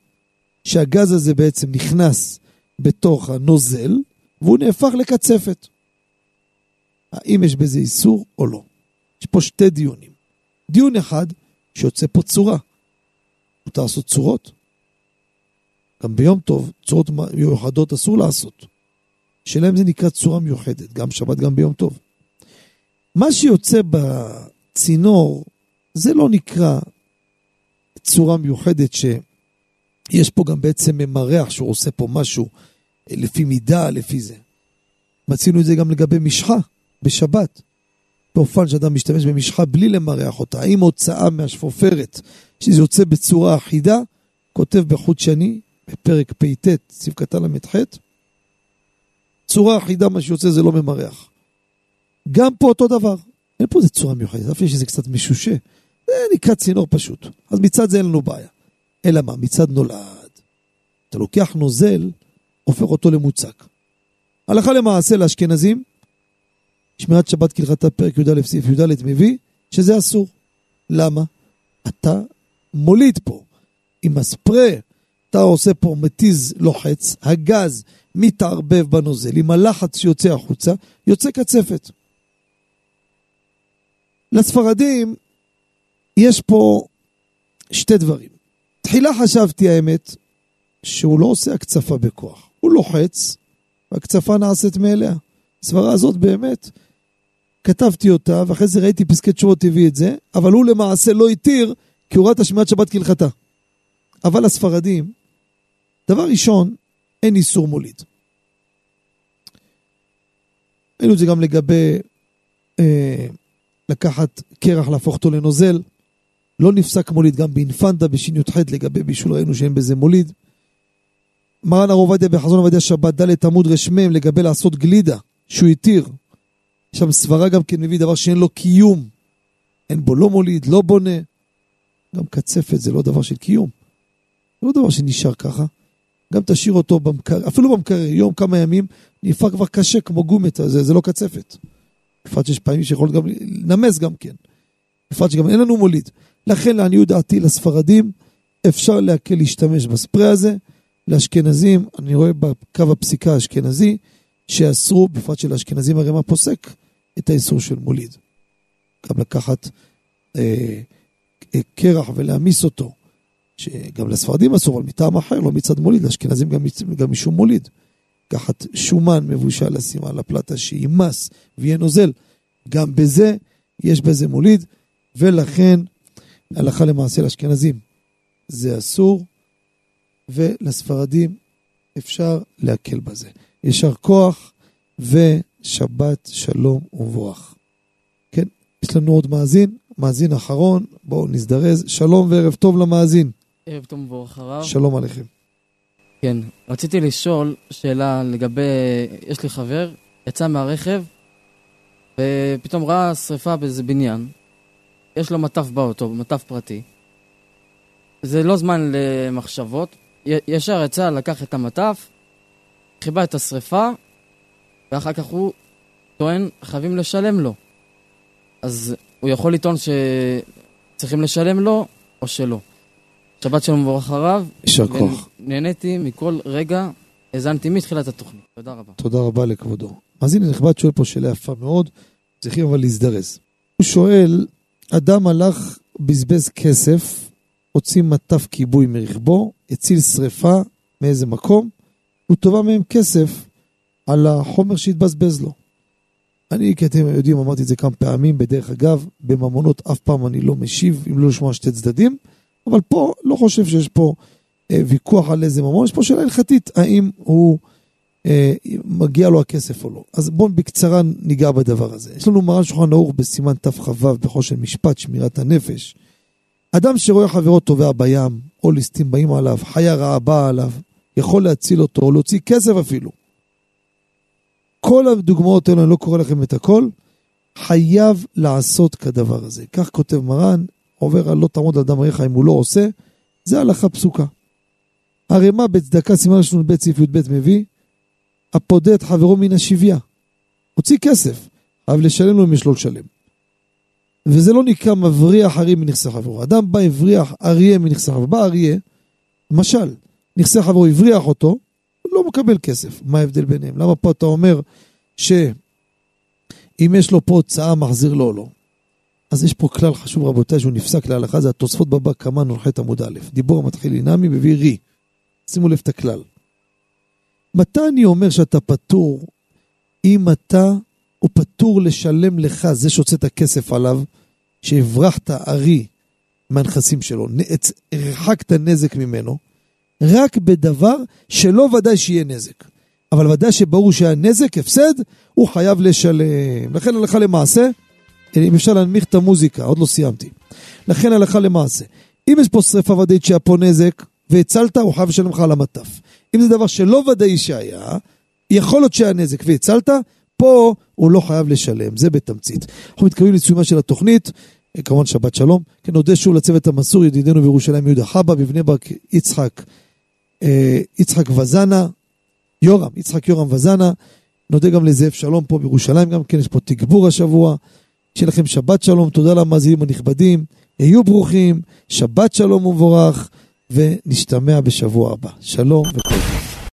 שהגז הזה בעצם נכנס בתוך הנוזל, והוא נהפך לקצפת. האם יש בזה איסור או לא? יש פה שתי דיונים. דיון אחד, שיוצא פה צורה. מותר לעשות צורות? גם ביום טוב, צורות מיוחדות אסור לעשות. שאלה אם זה נקרא צורה מיוחדת, גם שבת, גם ביום טוב. מה שיוצא בצינור, זה לא נקרא צורה מיוחדת שיש פה גם בעצם מריח שהוא עושה פה משהו לפי מידה, לפי זה. מצינו את זה גם לגבי משחה בשבת. באופן שאדם משתמש במשחה בלי למרח אותה. האם הוצאה מהשפופרת, שזה יוצא בצורה אחידה, כותב בחוט שני, בפרק פט, סעיף קטן ל"ח, צורה אחידה, מה שיוצא זה לא ממרח. גם פה אותו דבר. אין פה איזה צורה מיוחדת, אף שזה קצת משושה. זה נקרא צינור פשוט. אז מצד זה אין לנו בעיה. אלא מה? מצד נולד. אתה לוקח נוזל, הופך אותו למוצק. הלכה למעשה לאשכנזים, שמירת שבת כהלכתה פרק י"א סעיף י"ד מביא שזה אסור. למה? אתה מוליד פה. עם הספרי אתה עושה פה מתיז לוחץ, הגז מתערבב בנוזל, עם הלחץ שיוצא החוצה, יוצא קצפת. לספרדים יש פה שתי דברים. תחילה חשבתי האמת שהוא לא עושה הקצפה בכוח, הוא לוחץ והקצפה נעשית מאליה. הסברה הזאת באמת, כתבתי אותה ואחרי זה ראיתי פסקי תשובות הביא את זה, אבל הוא למעשה לא התיר כי הוא ראה את השמיעת שבת כהלכתה. אבל הספרדים, דבר ראשון, אין איסור מוליד. ראינו את זה גם לגבי אה, לקחת קרח, להפוך אותו לנוזל. לא נפסק מוליד גם באינפנדה בשי"ח לגבי בישול ראינו שאין בזה מוליד. מרן הרב עובדיה בחזון עובדיה שבת ד' עמוד רמ לגבי לעשות גלידה שהוא התיר. שם סברה גם כן מביא דבר שאין לו קיום. אין בו לא מוליד, לא בונה. גם קצפת זה לא דבר של קיום. זה לא דבר שנשאר ככה. גם תשאיר אותו במקרר, אפילו במקרר, יום, כמה ימים, נהפך כבר קשה כמו גומט, זה, זה לא קצפת. בפרט שיש פעמים שיכול גם לנמס גם כן. בפרט שגם אין לנו מוליד. לכן לעניות דעתי לספרדים אפשר להקל להשתמש בספרי הזה. לאשכנזים, אני רואה בקו הפסיקה האשכנזי, שאסרו, בפרט של האשכנזים הרי מה פוסק, את האיסור של מוליד. גם לקחת אה, אה, קרח ולהעמיס אותו, שגם לספרדים אסור, אבל מטעם אחר, לא מצד מוליד, לאשכנזים גם, גם משום מוליד. לקחת שומן מבושל לשים על הפלטה שימס ויהיה נוזל, גם בזה יש בזה מוליד, ולכן הלכה למעשה לאשכנזים זה אסור, ולספרדים אפשר להקל בזה. יישר כוח ושבת שלום וברוח. כן, יש לנו עוד מאזין, מאזין אחרון, בואו נזדרז. שלום וערב טוב למאזין. ערב טוב וברוך הרב. שלום עליכם. כן, רציתי לשאול שאלה לגבי, יש לי חבר, יצא מהרכב ופתאום ראה שריפה באיזה בניין. יש לו מטף באוטו, מטף פרטי. זה לא זמן למחשבות, ישר יצא, לקח את המטף, חיבה את השריפה, ואחר כך הוא טוען, חייבים לשלם לו. אז הוא יכול לטעון שצריכים לשלם לו, או שלא. שבת שלום מבורך הרב. יישר כוח. נהניתי מכל רגע, האזנתי מתחילת התוכנית. תודה רבה. תודה רבה לכבודו. אז הנה נכבד שואל פה שאלה יפה מאוד, צריכים אבל להזדרז. הוא שואל, אדם הלך, בזבז כסף, הוציא מטף כיבוי מרכבו, הציל שריפה מאיזה מקום, הוא תובע מהם כסף על החומר שהתבזבז לו. אני, כי אתם יודעים, אמרתי את זה כמה פעמים, בדרך אגב, בממונות אף פעם אני לא משיב אם לא לשמוע שתי צדדים, אבל פה לא חושב שיש פה אה, ויכוח על איזה ממון, יש פה שאלה הלכתית, האם הוא, אה, מגיע לו הכסף או לא. אז בואו בקצרה ניגע בדבר הזה. יש לנו מרן שולחן ערוך בסימן תכ"ו בחושן משפט, שמירת הנפש. אדם שרואה חברו טובע בים, או ליסטים באים עליו, חיה רעה באה עליו, יכול להציל אותו, או להוציא כסף אפילו. כל הדוגמאות האלו, אני לא קורא לכם את הכל, חייב לעשות כדבר הזה. כך כותב מרן, עובר על לא תעמוד על דם עריך אם הוא לא עושה, זה הלכה פסוקה. הרי מה בצדקה סימן ראשון ב' סעיף י"ב מביא? הפודה את חברו מן השביה. הוציא כסף, חייב לשלם לו אם יש לו לשלם. וזה לא נקרא מבריח אריה מנכסי חברו. אדם בא הבריח אריה מנכסי חברו. בא אריה, למשל, נכסי חברו הבריח אותו, הוא לא מקבל כסף. מה ההבדל ביניהם? למה פה אתה אומר שאם יש לו פה הוצאה מחזיר לו או לא? אז יש פה כלל חשוב רבותיי שהוא נפסק להלכה, זה התוספות בבא קמא נ"ח עמוד א', דיבור המתחיל אינמי מביא רי. שימו לב את הכלל. מתי אני אומר שאתה פטור? אם אתה, הוא פטור לשלם לך, זה שהוצאת כסף עליו, שהברחת ארי מהנכסים שלו, הרחקת נזק ממנו, רק בדבר שלא ודאי שיהיה נזק. אבל ודאי שברור שהיה נזק, הפסד, הוא חייב לשלם. לכן הלכה למעשה, אם אפשר להנמיך את המוזיקה, עוד לא סיימתי. לכן הלכה למעשה, אם יש פה שרפה ודאית שהיה פה נזק, והצלת, הוא חייב לשלם לך על המטף. אם זה דבר שלא ודאי שהיה, יכול להיות שהיה נזק והצלת, פה הוא לא חייב לשלם, זה בתמצית. אנחנו מתקרבים לסיומה של התוכנית, כמובן שבת שלום. כן, נודה שוב לצוות המסור, ידידנו בירושלים יהודה חבא, בבני ברק יצחק, אה, יצחק וזנה, יורם, יצחק יורם וזנה. נודה גם לזאב שלום פה בירושלים, גם כן יש פה תגבור השבוע. שיהיה לכם שבת שלום, תודה למאזינים הנכבדים, היו ברוכים, שבת שלום ומבורך, ונשתמע בשבוע הבא. שלום וכל טוב.